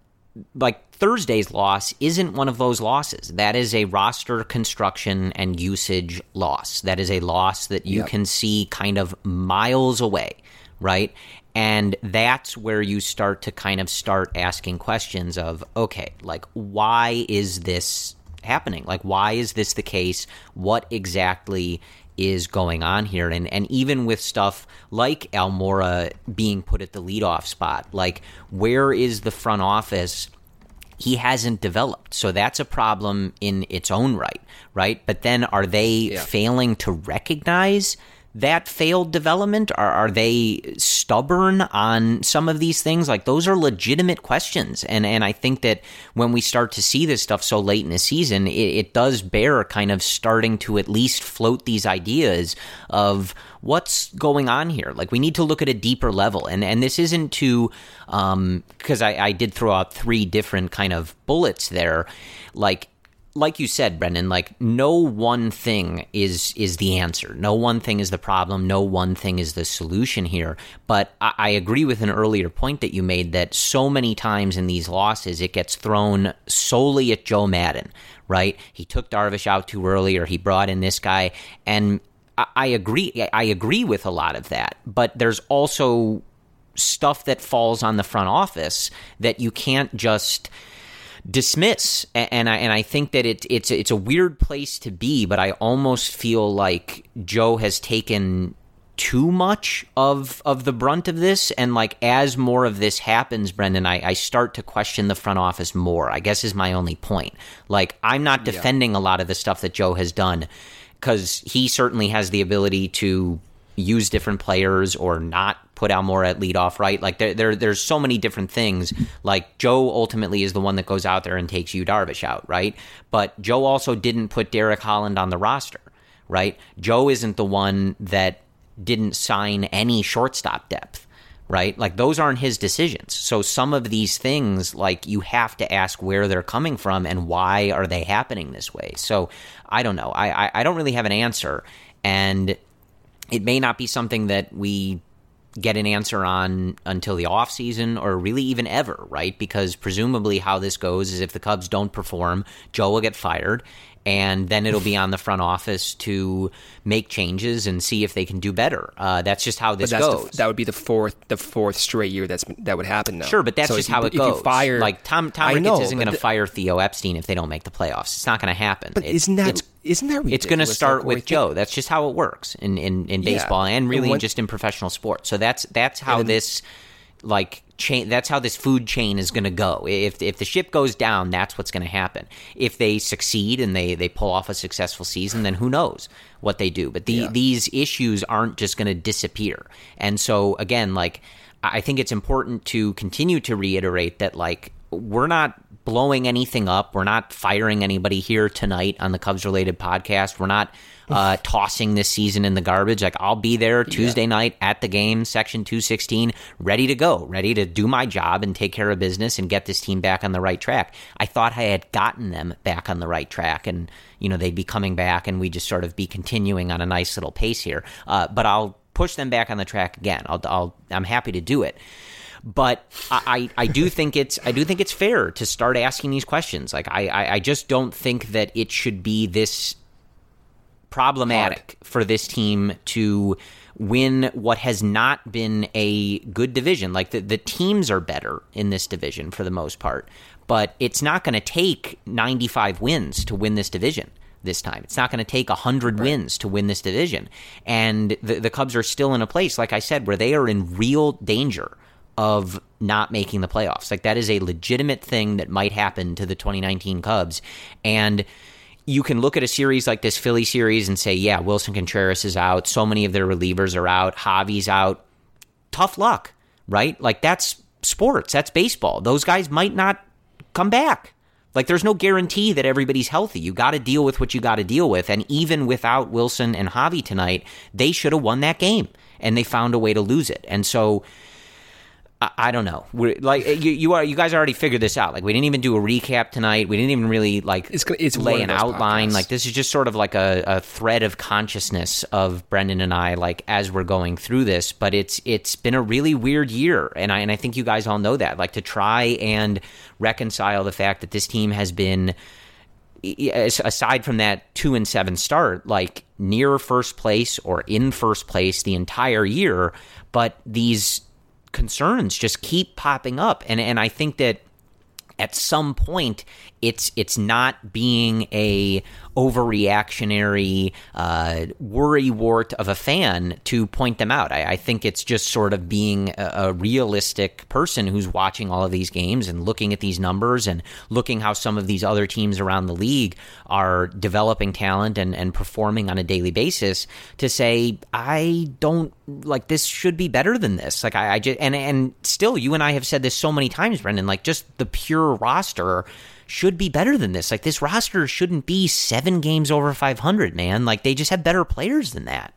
like Thursday's loss isn't one of those losses. That is a roster construction and usage loss. That is a loss that you yep. can see kind of miles away, right? And that's where you start to kind of start asking questions of, okay, like, why is this happening? Like, why is this the case? What exactly is going on here? And and even with stuff like Almora being put at the leadoff spot, like, where is the front office? He hasn't developed. So that's a problem in its own right, right? But then are they yeah. failing to recognize that failed development? Are, are they stubborn on some of these things? Like those are legitimate questions. And, and I think that when we start to see this stuff so late in the season, it, it does bear kind of starting to at least float these ideas of what's going on here. Like we need to look at a deeper level. And, and this isn't to, um, cause I, I did throw out three different kind of bullets there. Like like you said, Brendan, like no one thing is is the answer. No one thing is the problem. No one thing is the solution here. But I, I, agree with an earlier point that you made that so many times in these losses it gets thrown solely at Joe Maddon. right? He took Darvish out too early, or he brought in this guy, and I, I agree. I agree with a lot of that. But there's also stuff that falls on the front office that you can't just dismiss. And I and I think that it, it's it's a weird place to be, but I almost feel like Joe has taken too much of of the brunt of this and like as more of this happens brendan I, I start to question the front office more i guess is my only point like i'm not defending yeah. a lot of the stuff that joe has done because he certainly has the ability to use different players or not put Almora at leadoff, right? Like there, there, there's so many different things. Like Joe ultimately is the one that goes out there and takes Yu Darvish out, right? But Joe also didn't put Derek Holland on the roster, right? Joe isn't the one that didn't sign any shortstop depth right? Like those aren't his decisions. So some of these things, like you have to ask where they're coming from and why are they happening this way. So I don't know. I I, I don't really have an answer, and it may not be something that we get an answer on until the offseason or really even ever, right? Because presumably how this goes is if the Cubs don't perform, Joe will get fired and then it'll be on the front office to make changes and see if they can do better. Uh, that's just how this goes. The, that would be the fourth the fourth straight year that's that would happen. Now. Sure, but that's so just you, how it goes. Fire, like Tom Tom Ricketts know, isn't going to fire Theo Epstein if they don't make the playoffs. It's not going to happen. But it, isn't that it's, isn't that it's going to start with Joe. That's just how it works in in, in baseball yeah. and really and when, just in professional sports. So that's that's how then, this like chain that's how this food chain is going to go. If if the ship goes down that's what's going to happen. If they succeed and they they pull off a successful season then who knows what they do. But the, yeah. these issues aren't just going to disappear. And so again like i think it's important to continue to reiterate that like we're not blowing anything up. We're not firing anybody here tonight on the cubs related podcast. We're not uh, tossing this season in the garbage. Like I'll be there Tuesday yeah. night at the game, section 216, ready to go, ready to do my job and take care of business and get this team back on the right track. I thought I had gotten them back on the right track and, you know, they'd be coming back and we'd just sort of be continuing on a nice little pace here. Uh, but I'll push them back on the track again. I'll, I'll I'm happy to do it but I, I do think it's I do think it's fair to start asking these questions. Like I, I just don't think that it should be this problematic Hard. for this team to win what has not been a good division. Like the, the teams are better in this division for the most part, but it's not going to take 95 wins to win this division this time. It's not going to take 100 right. wins to win this division. And the, the Cubs are still in a place, like I said, where they are in real danger of not making the playoffs. Like that is a legitimate thing that might happen to the 2019 Cubs. And you can look at a series like this Philly series and say, yeah, Willson Contreras is out. So many of their relievers are out. Javi's out. Tough luck, right? Like that's sports. That's baseball. Those guys might not come back. Like there's no guarantee that everybody's healthy. You got to deal with what you got to deal with. And even without Wilson and Javi tonight, they should have won that game and they found a way to lose it. And so I, don't know. We're, like eh, you, you are, you guys already figured this out. Like we didn't even do a recap tonight. We didn't even really like it's, it's lay an outline. Podcasts. Like this is just sort of like a, a thread of consciousness of Brendan and I, like as we're going through this. But it's it's been a really weird year, and I and I think you guys all know that. Like to try and reconcile the fact that this team has been aside from that two and seven start, like near first place or in first place the entire year, but these concerns just keep popping up. And and I think that at some point it's it's not being a overreactionary uh, worry wart of a fan to point them out. I, I think it's just sort of being a, a, realistic person who's watching all of these games and looking at these numbers and looking how some of these other teams around the league are developing talent and, and performing on a daily basis to say, I don't like this should be better than this. Like I, I just and and still you and I have said this so many times, Brendan, like just the pure roster should be better than this. Like this roster shouldn't be seven games over 500, man. Like they just have better players than that.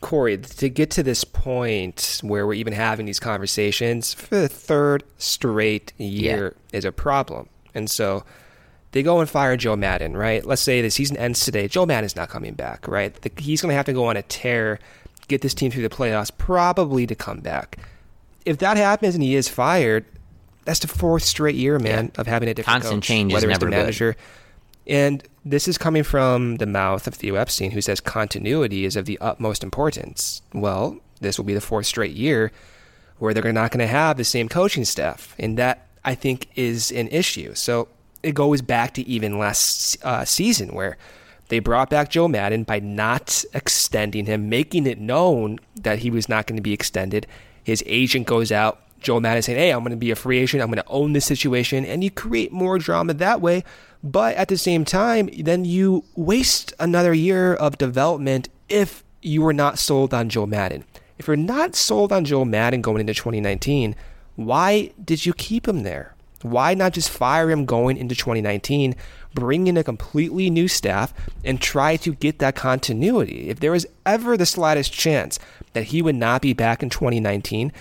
Corey, to get to this point where we're even having these conversations for the third straight year yeah. is a problem. And so they go and fire Joe Maddon, right? Let's say the season ends today. Joe Maddon's not coming back, right? The, he's going to have to go on a tear, get this team through the playoffs, probably to come back. If that happens and he is fired, that's the fourth straight year, man, yeah. of having a different constant coach, change whether it's the manager. Good. And this is coming from the mouth of Theo Epstein, who says continuity is of the utmost importance. Well, this will be the fourth straight year where they're not going to have the same coaching staff, and that I think is an issue. So it goes back to even last uh, season where they brought back Joe Maddon by not extending him, making it known that he was not going to be extended. His agent goes out, Joe Maddon saying, hey, I'm going to be a free agent. I'm going to own this situation. And you create more drama that way. But at the same time, then you waste another year of development if you were not sold on Joe Maddon. If you're not sold on Joe Maddon going into 2019, why did you keep him there? Why not just fire him going into 2019, bring in a completely new staff, and try to get that continuity? If there was ever the slightest chance that he would not be back in 2019,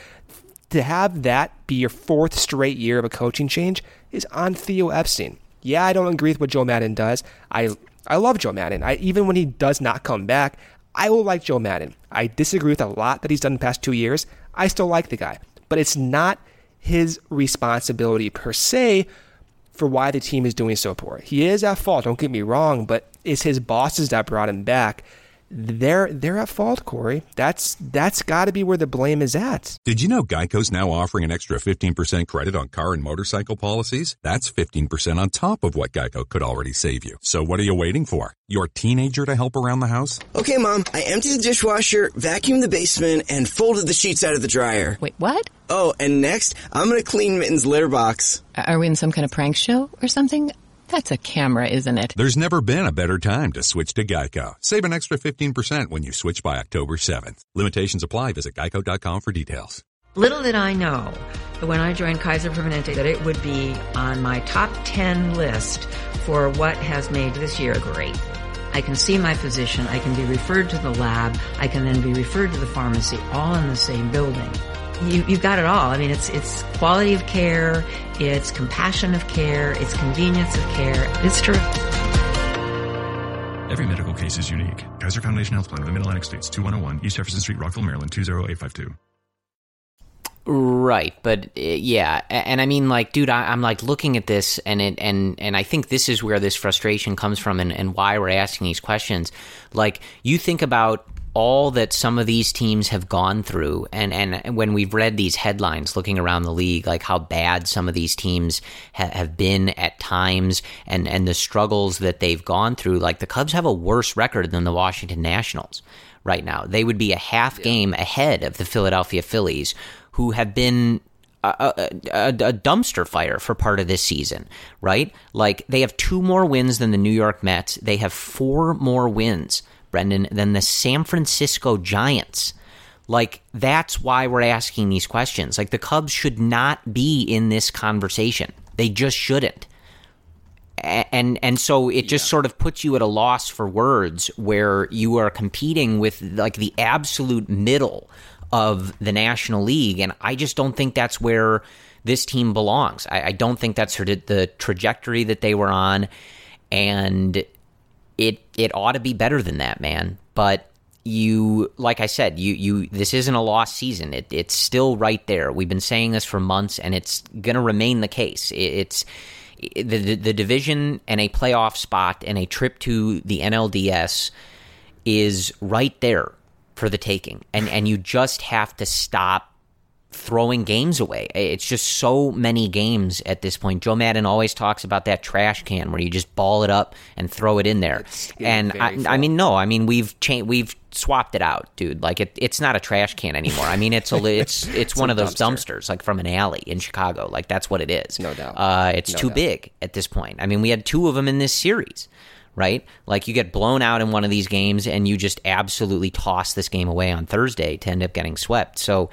to have that be your fourth straight year of a coaching change is on Theo Epstein. Yeah, I don't agree with what Joe Maddon does. I I love Joe Maddon. I, even when he does not come back, I will like Joe Maddon. I disagree with a lot that he's done the past two years. I still like the guy, but it's not his responsibility per se for why the team is doing so poor. He is at fault, don't get me wrong, but it's his bosses that brought him back they're they're at fault, Corey. That's that's got to be where the blame is at. Did you know Geico's now offering an extra 15% credit on car and motorcycle policies? That's 15% on top of what Geico could already save you. So what are you waiting for? Your teenager to help around the house? Okay, mom, I emptied the dishwasher, vacuumed the basement, and folded the sheets out of the dryer. Wait, what? Oh, and next, I'm going to clean Mitten's litter box. Are we in some kind of prank show or something? That's a camera, isn't it? There's never been a better time to switch to Geico. Save an extra 15% when you switch by October 7th. Limitations apply. Visit geico.com for details. Little did I know that when I joined Kaiser Permanente that it would be on my top 10 list for what has made this year great. I can see my physician, I can be referred to the lab, I can then be referred to the pharmacy, all in the same building you, you've got it all. I mean, it's it's quality of care, it's compassion of care, it's convenience of care. It's terrific. Every medical case is unique. Kaiser Foundation Health Plan of the Mid-Atlantic States, 2101 East Jefferson Street, Rockville, Maryland, 20852. Right, but uh, yeah, and I mean, like, dude, I, am like looking at this, and it, and and I think this is where this frustration comes from, and, and why we're asking these questions. Like, you think about all that some of these teams have gone through and and when we've read these headlines looking around the league like how bad some of these teams ha- have been at times and and the struggles that they've gone through like the Cubs have a worse record than the Washington Nationals right now they would be a half game ahead of the Philadelphia Phillies who have been a, a, a, dumpster fire for part of this season, right? Like they have two more wins than the New York Mets. They have four more wins Brendan, than the San Francisco Giants. Like, that's why we're asking these questions. Like, the Cubs should not be in this conversation. They just shouldn't. And and so it just yeah. sort of puts you at a loss for words where you are competing with like the absolute middle of the National League, and I just don't think that's where this team belongs. I, I don't think that's the trajectory that they were on, and it it ought to be better than that, man. But you like I said, you you this isn't a lost season. It, it's still right there. We've been saying this for months, and it's going to remain the case. It, it's the, the the division and a playoff spot and a trip to the NLDS is right there for the taking, and and you just have to stop throwing games away. It's just so many games at this point. Joe Maddon always talks about that trash can where you just ball it up and throw it in there. and I, I, mean, no, I mean we've changed, we've swapped it out, dude. Like it, it's not a trash can anymore. I mean, it's a, it's it's, it's one of those dumpster. dumpsters, like from an alley in Chicago. Like that's what it is. No doubt. Uh, it's no too doubt. big at this point. I mean, we had two of them in this series right? Like you get blown out in one of these games and you just absolutely toss this game away on Thursday to end up getting swept. So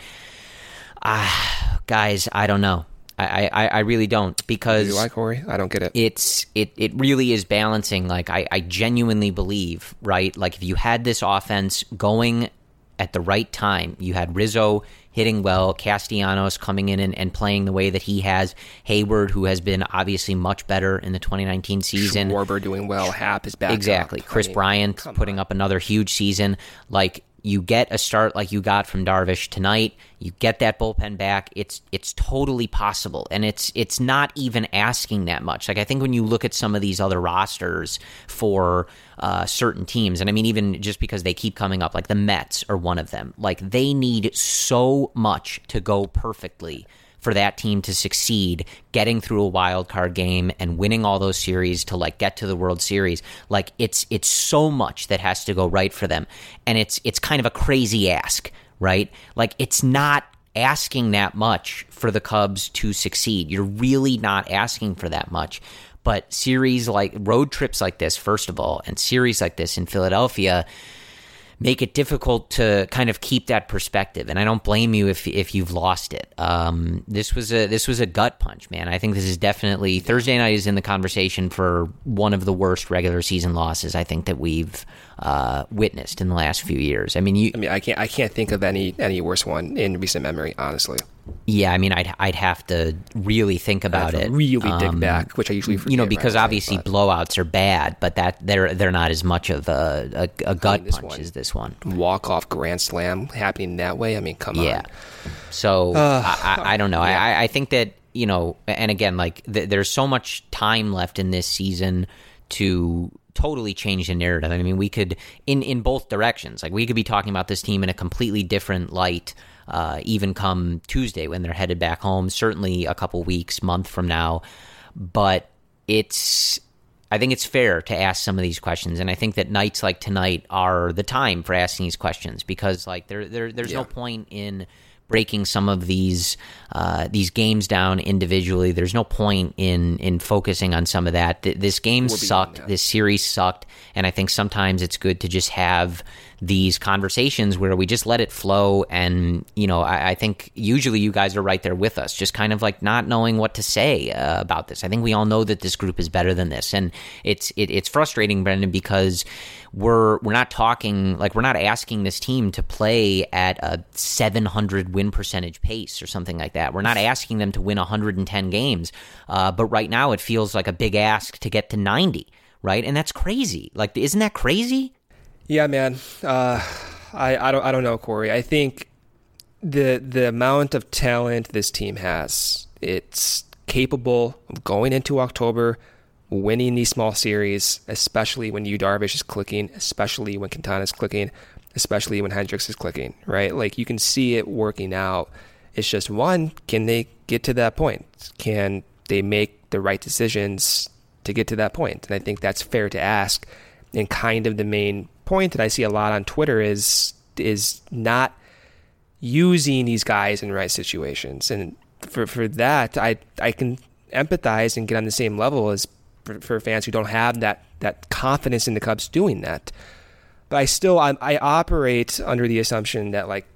Ah, guys, I don't know. I, I, I really don't because do I, Corey? I don't get it. It's it it really is balancing. Like I, I genuinely believe, right? Like if you had this offense going at the right time, you had Rizzo hitting well, Castellanos coming in and, and playing the way that he has, Heyward, who has been obviously much better in the 2019 season, Schwarber doing well, Happ is back, exactly. Up. Chris I mean, Bryant putting on. up another huge season. Like you get a start like you got from Darvish tonight, you get that bullpen back. It's it's totally possible, and it's it's not even asking that much. Like I think when you look at some of these other rosters for uh, certain teams, and I mean even just because they keep coming up, like the Mets are one of them. Like they need so much to go perfectly for that team to succeed getting through a wild card game and winning all those series to like get to the World Series. Like it's it's so much that has to go right for them. And it's it's kind of a crazy ask right? Like it's not asking that much for the Cubs to succeed. You're really not asking for that much. But series like road trips like this first of all and series like this in Philadelphia make it difficult to kind of keep that perspective. And I don't blame you if if you've lost it. Um, this was a this was a gut punch, man. I think this is definitely Thursday night is in the conversation for one of the worst regular season losses I think that we've uh, witnessed in the last few years. I mean, you. I mean, I can't I can't think of any any worse one in recent memory, honestly. Yeah, I mean, I'd I'd have to really think about it, really um, dig back, which I usually forget, you know because right obviously but. blowouts are bad, but that they're they're not as much of a, a, a gut I mean, punch one, as this one. Walk off grand slam happening that way. I mean, come yeah. on. So uh, I, I, I, don't know. Yeah. I I think that you know, and again, like th- there's so much time left in this season to totally change the narrative. I mean, we could in in both directions. Like we could be talking about this team in a completely different light. Uh, even come Tuesday when they're headed back home, certainly a couple weeks, month from now. But it's I think it's fair to ask some of these questions, and I think that nights like tonight are the time for asking these questions because, like, there, there there's yeah. no point in breaking some of these uh, these games down individually. There's no point in in focusing on some of that. This game sucked. This series sucked, and I think sometimes it's good to just have these conversations where we just let it flow. And, you know, I, I, think usually you guys are right there with us, just kind of like not knowing what to say uh, about this. I think we all know that this group is better than this. And it's, it, it's frustrating, Brendan, because we're, we're not talking, like, we're not asking this team to play at a 700 win percentage pace or something like that. We're not asking them to win 110 games. Uh, but right now it feels like a big ask to get to 90 right? And that's crazy. Like, isn't that crazy? Yeah, man. Uh, I I don't I don't know, Corey. I think the the amount of talent this team has, it's capable of going into October, winning these small series, especially when Yu Darvish is clicking, especially when Quintana is clicking, especially when Hendricks is clicking. Right? Like you can see it working out. It's just one, can they get to that point? Can they make the right decisions to get to that point? And I think that's fair to ask. And kind of the main point that I see a lot on Twitter is is not using these guys in right situations. And for for that, I I can empathize and get on the same level as for, for fans who don't have that that confidence in the Cubs doing that. But I still I, I operate under the assumption that like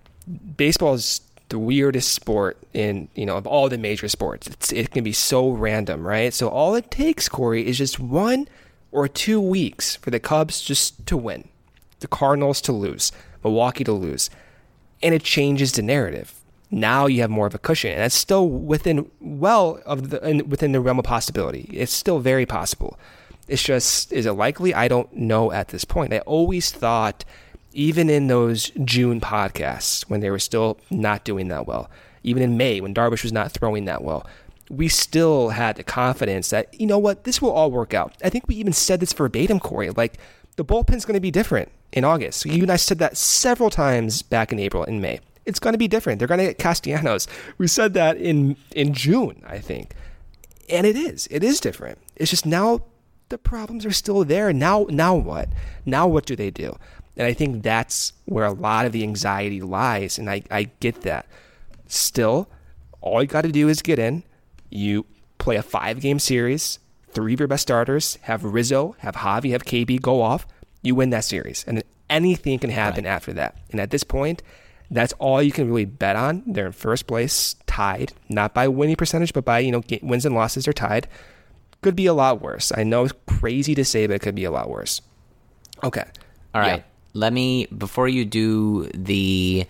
baseball is the weirdest sport in you know of all the major sports. It's, it can be so random, right? So all it takes, Corey, is just one or two weeks for the Cubs just to win the Cardinals to lose, Milwaukee to lose, and it changes the narrative. Now you have more of a cushion, and that's still within well of the within the realm of possibility. It's still very possible. It's just is it likely? I don't know at this point. I always thought, even in those June podcasts when they were still not doing that well, even in May when Darvish was not throwing that well, we still had the confidence that you know what this will all work out. I think we even said this verbatim, Corey. Like the bullpen's going to be different in August. You and I said that several times back in April and May. It's going to be different. They're going to get Castellanos. We said that in in June, I think. And it is. It is different. It's just now the problems are still there. Now now what? Now what do they do? And I think that's where a lot of the anxiety lies. And I, I get that. Still, all you got to do is get in. You play a five game series, three of your best starters, have Rizzo, have Javi, have KB go off you win that series. And anything can happen right. after that. And at this point, that's all you can really bet on. They're in first place, tied, not by winning percentage, but by, you know, wins and losses are tied. Could be a lot worse. I know it's crazy to say, but it could be a lot worse. Okay. All right. Yeah. Let me, before you do the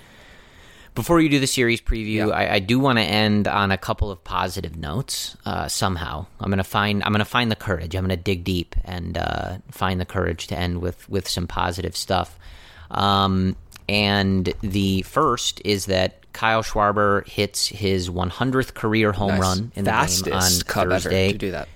before you do the series preview, I, I, do want to end on a couple of positive notes. Uh, somehow, I'm gonna find I'm gonna find the courage. I'm gonna dig deep and uh, find the courage to end with with some positive stuff. Um, and the first is that Kyle Schwarber hits his 100th career home nice. run in the Fastest game on Cub Thursday. to do that.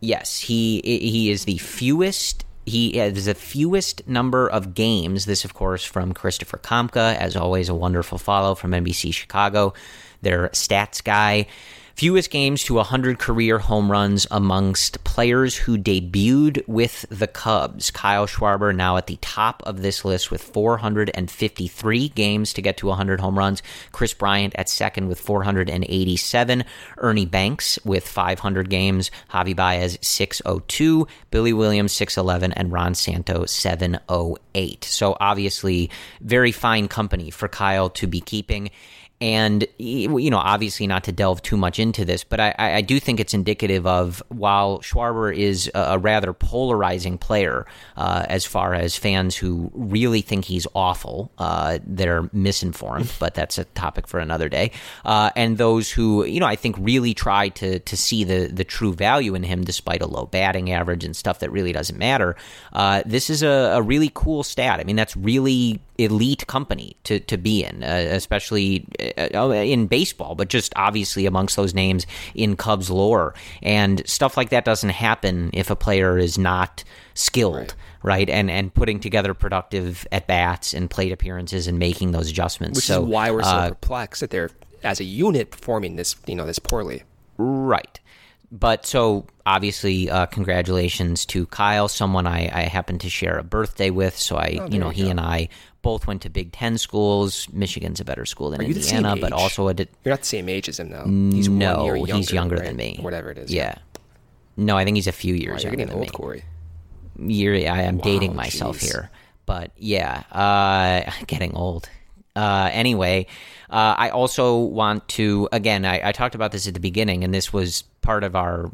Yes, he he is the fewest he has the fewest number of games. This, of course, from Christopher Kamka, as always, a wonderful follow from NBC Chicago, their stats guy. Fewest games to 100 career home runs amongst players who debuted with the Cubs. Kyle Schwarber now at the top of this list with 453 games to get to 100 home runs. Kris Bryant at second with 487. Ernie Banks with 500 games. Javi Baez 602. Billy Williams 611. And Ron Santo 708. So obviously, very fine company for Kyle to be keeping. And, you know, obviously not to delve too much into this, but I, I do think it's indicative of while Schwarber is a, rather polarizing player uh, as far as fans who really think he's awful, uh, they're misinformed, but that's a topic for another day. Uh, and those who, you know, I think really try to, to see the, the true value in him despite a low batting average and stuff that really doesn't matter. Uh, this is a, a really cool stat. I mean, that's really elite company to, to be in, uh, especially uh, in baseball, but just obviously amongst those names in Cubs lore. And stuff like that doesn't happen if a player is not skilled. Right. right. and and putting together productive at bats and plate appearances and making those adjustments. Which so, is why we're so uh, perplexed that they're as a unit performing this you know this poorly. Right, but so obviously, uh, congratulations to Kyle, someone I, I happen to share a birthday with. So I, oh, you know, you he and I both went to Big Ten schools. Michigan's a better school than Are Indiana, but also a. Di- You're not the same age as him, though. He's no, younger, he's younger right? than me. Whatever it is. Yeah. No, I think he's a few years wow, you're getting than old, me. Corey. You're, I am wow, dating myself geez. here, but yeah, uh, getting old. Uh, anyway, uh, I also want to again. I, I talked about this at the beginning, and this was part of our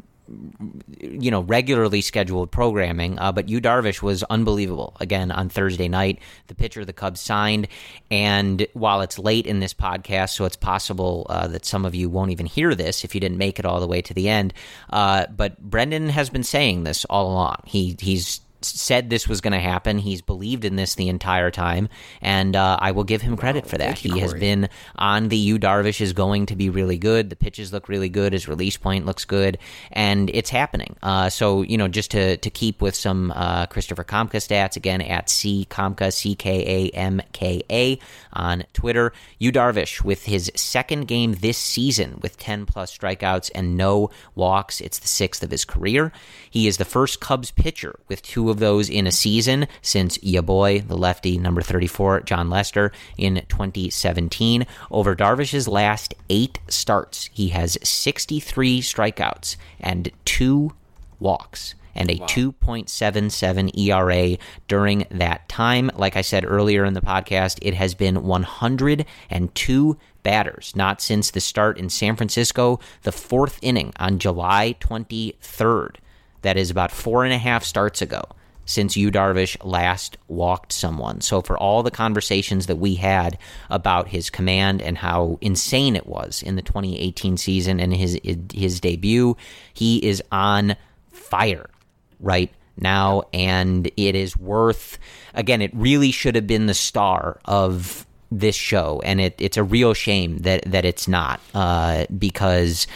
you know regularly scheduled programming. Uh, but Yu Darvish was unbelievable again on Thursday night. The pitcher the Cubs signed, and while it's late in this podcast, so it's possible uh, that some of you won't even hear this if you didn't make it all the way to the end. Uh, but Brendan has been saying this all along. He he's said this was going to happen. He's believed in this the entire time, and uh, I will give him credit wow, for that. You, he has been on the Yu Darvish is going to be really good. The pitches look really good. His release point looks good, and it's happening. Uh, so you know, just to to keep with some uh, Christopher Kamka stats again at C Kamka C K A M K A on Twitter. Yu Darvish with his second game this season with ten plus strikeouts and no walks. It's the sixth of his career. He is the first Cubs pitcher with two of those in a season since ya boy, the lefty, number 34, Jon Lester, in 2017. Over Darvish's last eight starts, he has 63 strikeouts and two walks and a wow. 2.77 ERA during that time. Like I said earlier in the podcast, it has been 102 batters, not since the start in San Francisco, the fourth inning on July 23rd. That is about four and a half starts ago since Yu Darvish last walked someone. So for all the conversations that we had about his command and how insane it was in the 2018 season and his his debut, he is on fire right now and it is worth again it really should have been the star of this show and it, it's a real shame that that it's not uh, because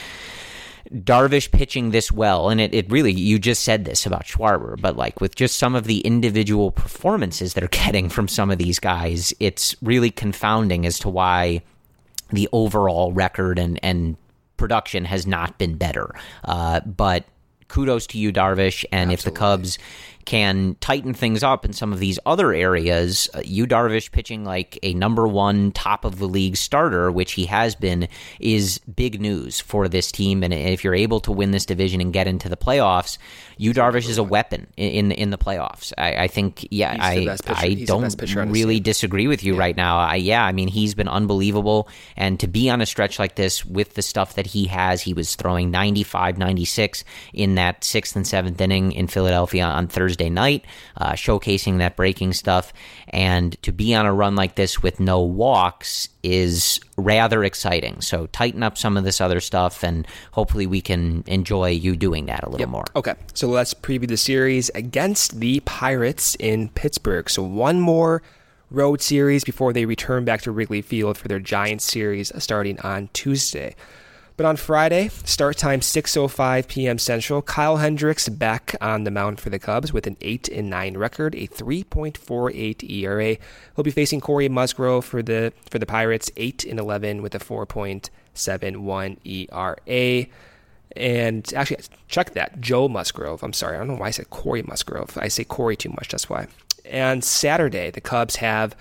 Darvish pitching this well, and it, it really, you just said this about Schwarber, but like with just some of the individual performances they're getting from some of these guys, it's really confounding as to why the overall record and, and production has not been better. Uh, but kudos to you, Darvish, and Absolutely. if the Cubs can tighten things up in some of these other areas. Uh, Yu Darvish pitching like a number one top of the league starter, which he has been, is big news for this team. And if you're able to win this division and get into the playoffs, Yu Darvish is a weapon in in the playoffs. I, I think, yeah, I I don't really disagree with you yeah. right now. I, yeah, I mean he's been unbelievable, and to be on a stretch like this with the stuff that he has, he was throwing 95, 96 in that sixth and seventh inning in Philadelphia on Thursday night, uh, showcasing that breaking stuff, and to be on a run like this with no walks is rather exciting. So tighten up some of this other stuff, and hopefully we can enjoy Yu doing that a little yep. more. Okay, so let's preview the series against the Pirates in Pittsburgh. So one more road series before they return back to Wrigley Field for their Giants series starting on Tuesday. But on Friday, start time 6:05 p.m. Central, Kyle Hendricks back on the mound for the Cubs with an 8 and 9 record, a 3.48 ERA. He'll be facing Corey Musgrove for the for the Pirates, 8 and 11 with a 4.71 ERA. And actually, check that. Joe Musgrove. I'm sorry. I don't know why I said Corey Musgrove. I say Corey too much. That's why. And Saturday, the Cubs have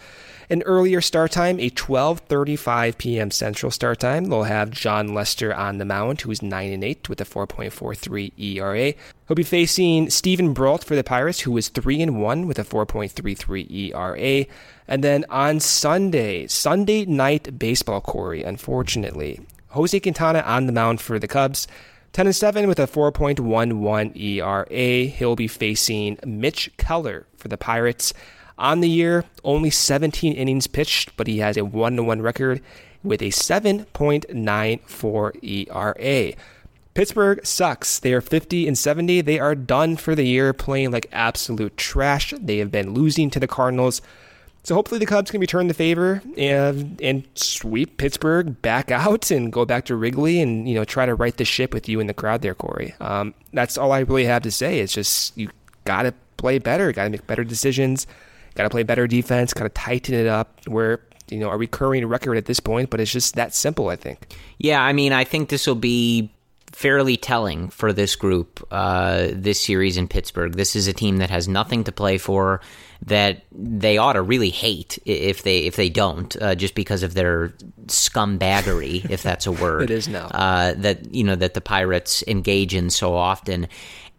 an earlier start time, a 12:35 p.m. Central start time. They'll have Jon Lester on the mound, who's 9 and 8 with a 4.43 ERA. He'll be facing Steven Brault for the Pirates, who is 3 and 1 with a 4.33 ERA. And then on Sunday, Sunday night baseball, Corey, unfortunately, Jose Quintana on the mound for the Cubs. 10 and 7 with a 4.11 ERA. He'll be facing Mitch Keller for the Pirates. On the year, only 17 innings pitched, but he has a 1 1 record with a 7.94 ERA. Pittsburgh sucks. They are 50 and 70. They are done for the year playing like absolute trash. They have been losing to the Cardinals So hopefully the Cubs can return the favor and and sweep Pittsburgh back out and go back to Wrigley and you know try to right the ship with you in the crowd there, Corey. Um, that's all I really have to say. It's just you got to play better, got to make better decisions, got to play better defense, got to tighten it up. Where you know a recurring record at this point, but it's just that simple. I think. Yeah, I mean, I think this will be fairly telling for this group uh, this series in Pittsburgh. This is a team that has nothing to play for that they ought to really hate if they if they don't, uh, just because of their scumbaggery, if that's a word. it is now. Uh, that you know that the Pirates engage in so often,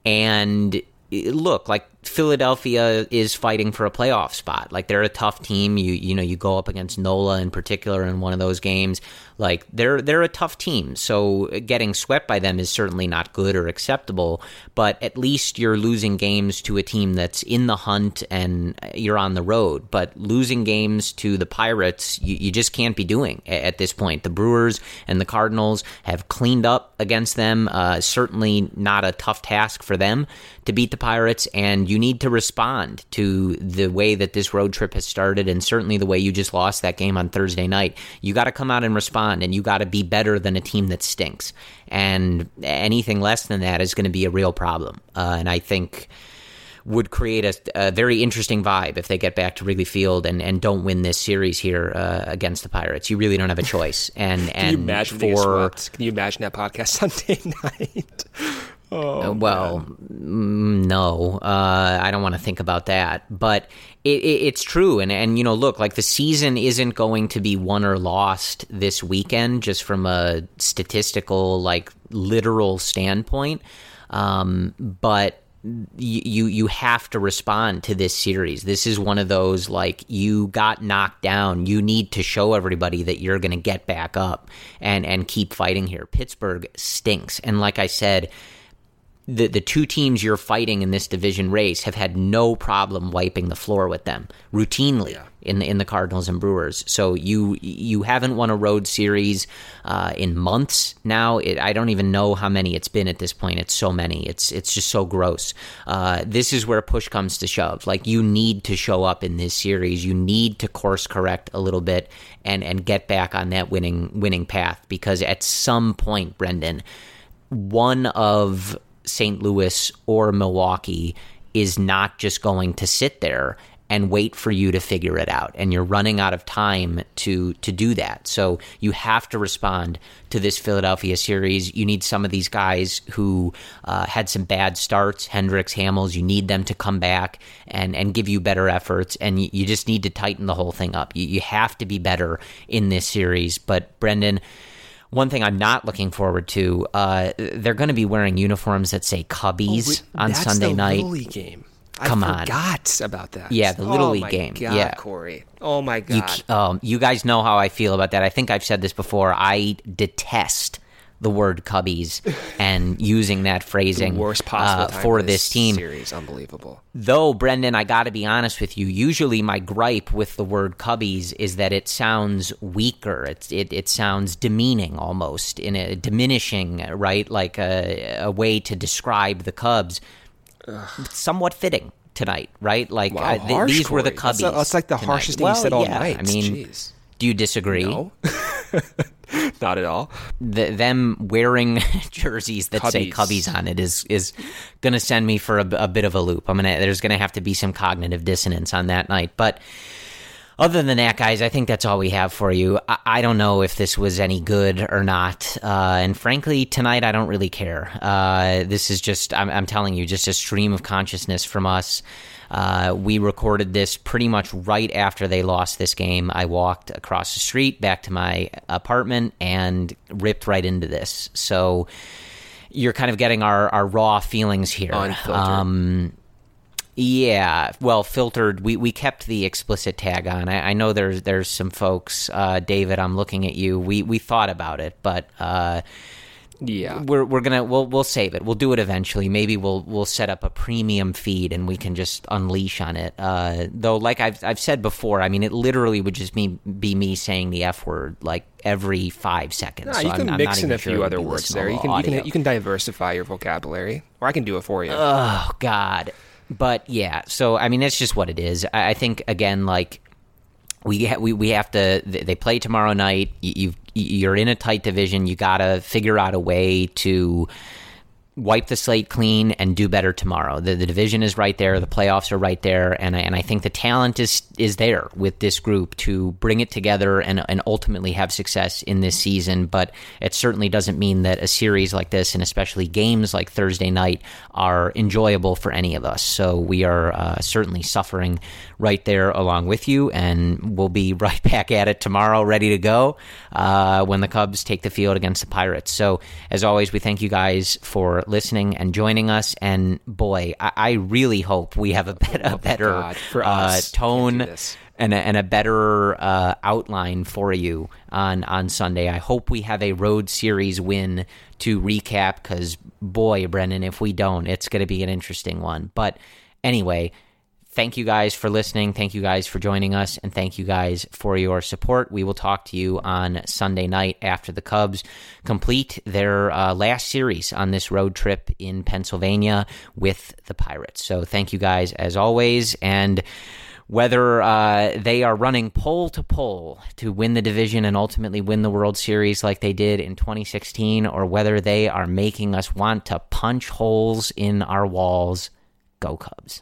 and look like Philadelphia is fighting for a playoff spot. Like they're a tough team. You you know you go up against Nola in particular in one of those games. Like they're they're a tough team. So getting swept by them is certainly not good or acceptable. But at least you're losing games to a team that's in the hunt and you're on the road. But losing games to the Pirates, you, you just can't be doing at this point. The Brewers and the Cardinals have cleaned up against them. Uh, certainly not a tough task for them to beat the Pirates and you need to respond to the way that this road trip has started and certainly the way you just lost that game on Thursday night. You got to come out and respond and you got to be better than a team that stinks. And anything less than that is going to be a real problem. Uh, and I think would create a, a, very interesting vibe if they get back to Wrigley Field and, and don't win this series here uh, against the Pirates. You really don't have a choice. And Can and you imagine for Can you imagine that podcast Sunday night? Oh, uh, well, mm, no, uh, I don't want to think about that. But it, it, it's true, and and you know, look, like the season isn't going to be won or lost this weekend, just from a statistical, like literal standpoint. Um, but you you have to respond to this series. This is one of those like you got knocked down. You need to show everybody that you're going to get back up and and keep fighting here. Pittsburgh stinks, and like I said the the two teams you're fighting in this division race have had no problem wiping the floor with them routinely yeah. in the in the Cardinals and Brewers. So you you haven't won a road series uh, in months now. It, I don't even know how many it's been at this point. It's so many. It's it's just so gross. Uh, this is where push comes to shove. Like you need to show up in this series. You need to course correct a little bit and and get back on that winning winning path because at some point, Brendan, one of St. Louis or Milwaukee is not just going to sit there and wait for you to figure it out. And you're running out of time to to do that. So you have to respond to this Philadelphia series. You need some of these guys who uh, had some bad starts Hendricks Hamels. You need them to come back and and give you better efforts. And you, you just need to tighten the whole thing up. You, you have to be better in this series. But Brendan one thing I'm not looking forward to, uh, they're going to be wearing uniforms that say Cubbies oh, on that's Sunday the night. Little League game. Come I on, forgot about that. Yeah, the Little oh League game. God, yeah, Corey. Oh my you, God. um, you guys know how I feel about that. I think I've said this before. I detest the word Cubbies and using that phrasing worst possible uh, for in this team. Series, unbelievable. Though, Brendan, I got to be honest with you. Usually, my gripe with the word Cubbies is that it sounds weaker. It it, it sounds demeaning, almost in a diminishing, right? Like a, a way to describe the Cubs. Somewhat fitting tonight, right? Like Wow, th- harsh, these were the Corey. Cubbies. That's, that's like the tonight. harshest thing well, you said all yeah, night. I mean, Jeez. do you disagree? No. Not at all. the, them wearing jerseys that say Cubbies. Cubbies on it is is going to send me for a, a bit of a loop. I'm gonna there's going to have to be some cognitive dissonance on that night, but. Other than that, guys, I think that's all we have for you. I, I don't know if this was any good or not, uh, and frankly, tonight I don't really care. Uh, this is just, I'm, I'm telling you, just a stream of consciousness from us. Uh, we recorded this pretty much right after they lost this game. I walked across the street back to my apartment and ripped right into this. So you're kind of getting our, our raw feelings here. Um, yeah, well, filtered. We, we kept the explicit tag on. I, I know there's there's some folks. Uh, David, I'm looking at you. We we thought about it, but uh, Yeah. we're we're gonna we'll we'll save it. We'll do it eventually. Maybe we'll we'll set up a premium feed and we can just unleash on it. Uh, though, like I've I've said before, I mean, it literally would just be be me saying the f word like every five seconds. Nah, So you I'm- can I'm mix not in a sure few other words there. You can, you can you can diversify your vocabulary, or I can do it for you. Oh God. But yeah, so I mean, that's just what it is. I, I think again, like we ha- we we have to. They play tomorrow night. You you're in a tight division. You got to figure out a way to wipe the slate clean and do better tomorrow. The, the division is right there, the playoffs are right there, and I, and I think the talent is is there with this group to bring it together and and ultimately have success in this season. But it certainly doesn't mean that a series like this, and especially games like Thursday night, are enjoyable for any of us. So we are uh, certainly suffering right there along with you, and we'll be right back at it tomorrow, ready to go uh, when the Cubs take the field against the Pirates. So as always, we thank you guys for listening and joining us. And boy, I, I really hope we have a, bit, a better God, for uh, us. tone Can't do this. and a, and a better uh, outline for you on on Sunday. I hope we have a road series win to recap because boy, Brendan, if we don't, it's going to be an interesting one. But anyway. Thank you guys for listening. Thank you guys for joining us. And thank you guys for your support. We will talk to you on Sunday night after the Cubs complete their uh, last series on this road trip in Pennsylvania with the Pirates. So thank you guys as always. And whether uh, they are running pole to pole to win the division and ultimately win the World Series like they did in 2016, or whether they are making us want to punch holes in our walls, go Cubs.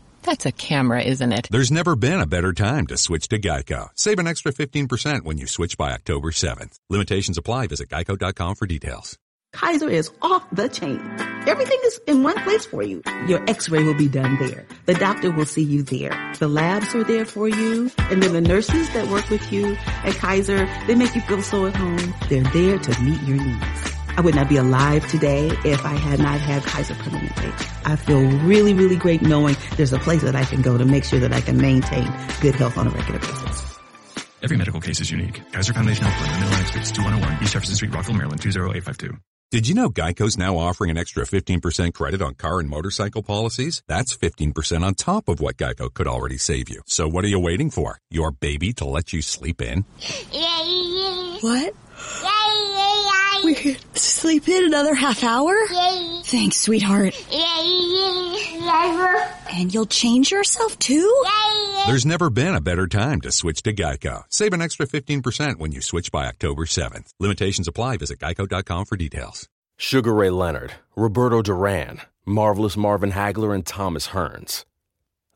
That's a camera, isn't it? There's never been a better time to switch to Geico. Save an extra 15% when you switch by October 7th. Limitations apply. Visit geico.com for details. Kaiser is off the chain. Everything is in one place for you. Your x-ray will be done there. The doctor will see you there. The labs are there for you. And then the nurses that work with you at Kaiser, they make you feel so at home. They're there to meet your needs. I would not be alive today if I had not had Kaiser Permanente. I feel really, really great knowing there's a place that I can go to make sure that I can maintain good health on a regular basis. Every medical case is unique. Kaiser Foundation Health Plan, Mid-Atlantic States, 2101 East Jefferson Street, Rockville, Maryland, 20852. Did you know Geico's now offering an extra 15% credit on car and motorcycle policies? That's 15% on top of what Geico could already save you. So what are you waiting for? Your baby to let you sleep in? What? We could sleep in another half hour? Yay. Thanks, sweetheart. Yay. And you'll change yourself too? Yay. There's never been a better time to switch to Geico. Save an extra 15% when you switch by October 7th. Limitations apply. Visit geico.com for details. Sugar Ray Leonard, Roberto Duran, Marvelous Marvin Hagler, and Thomas Hearns.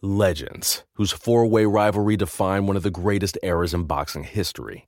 Legends, whose four way rivalry defined one of the greatest eras in boxing history.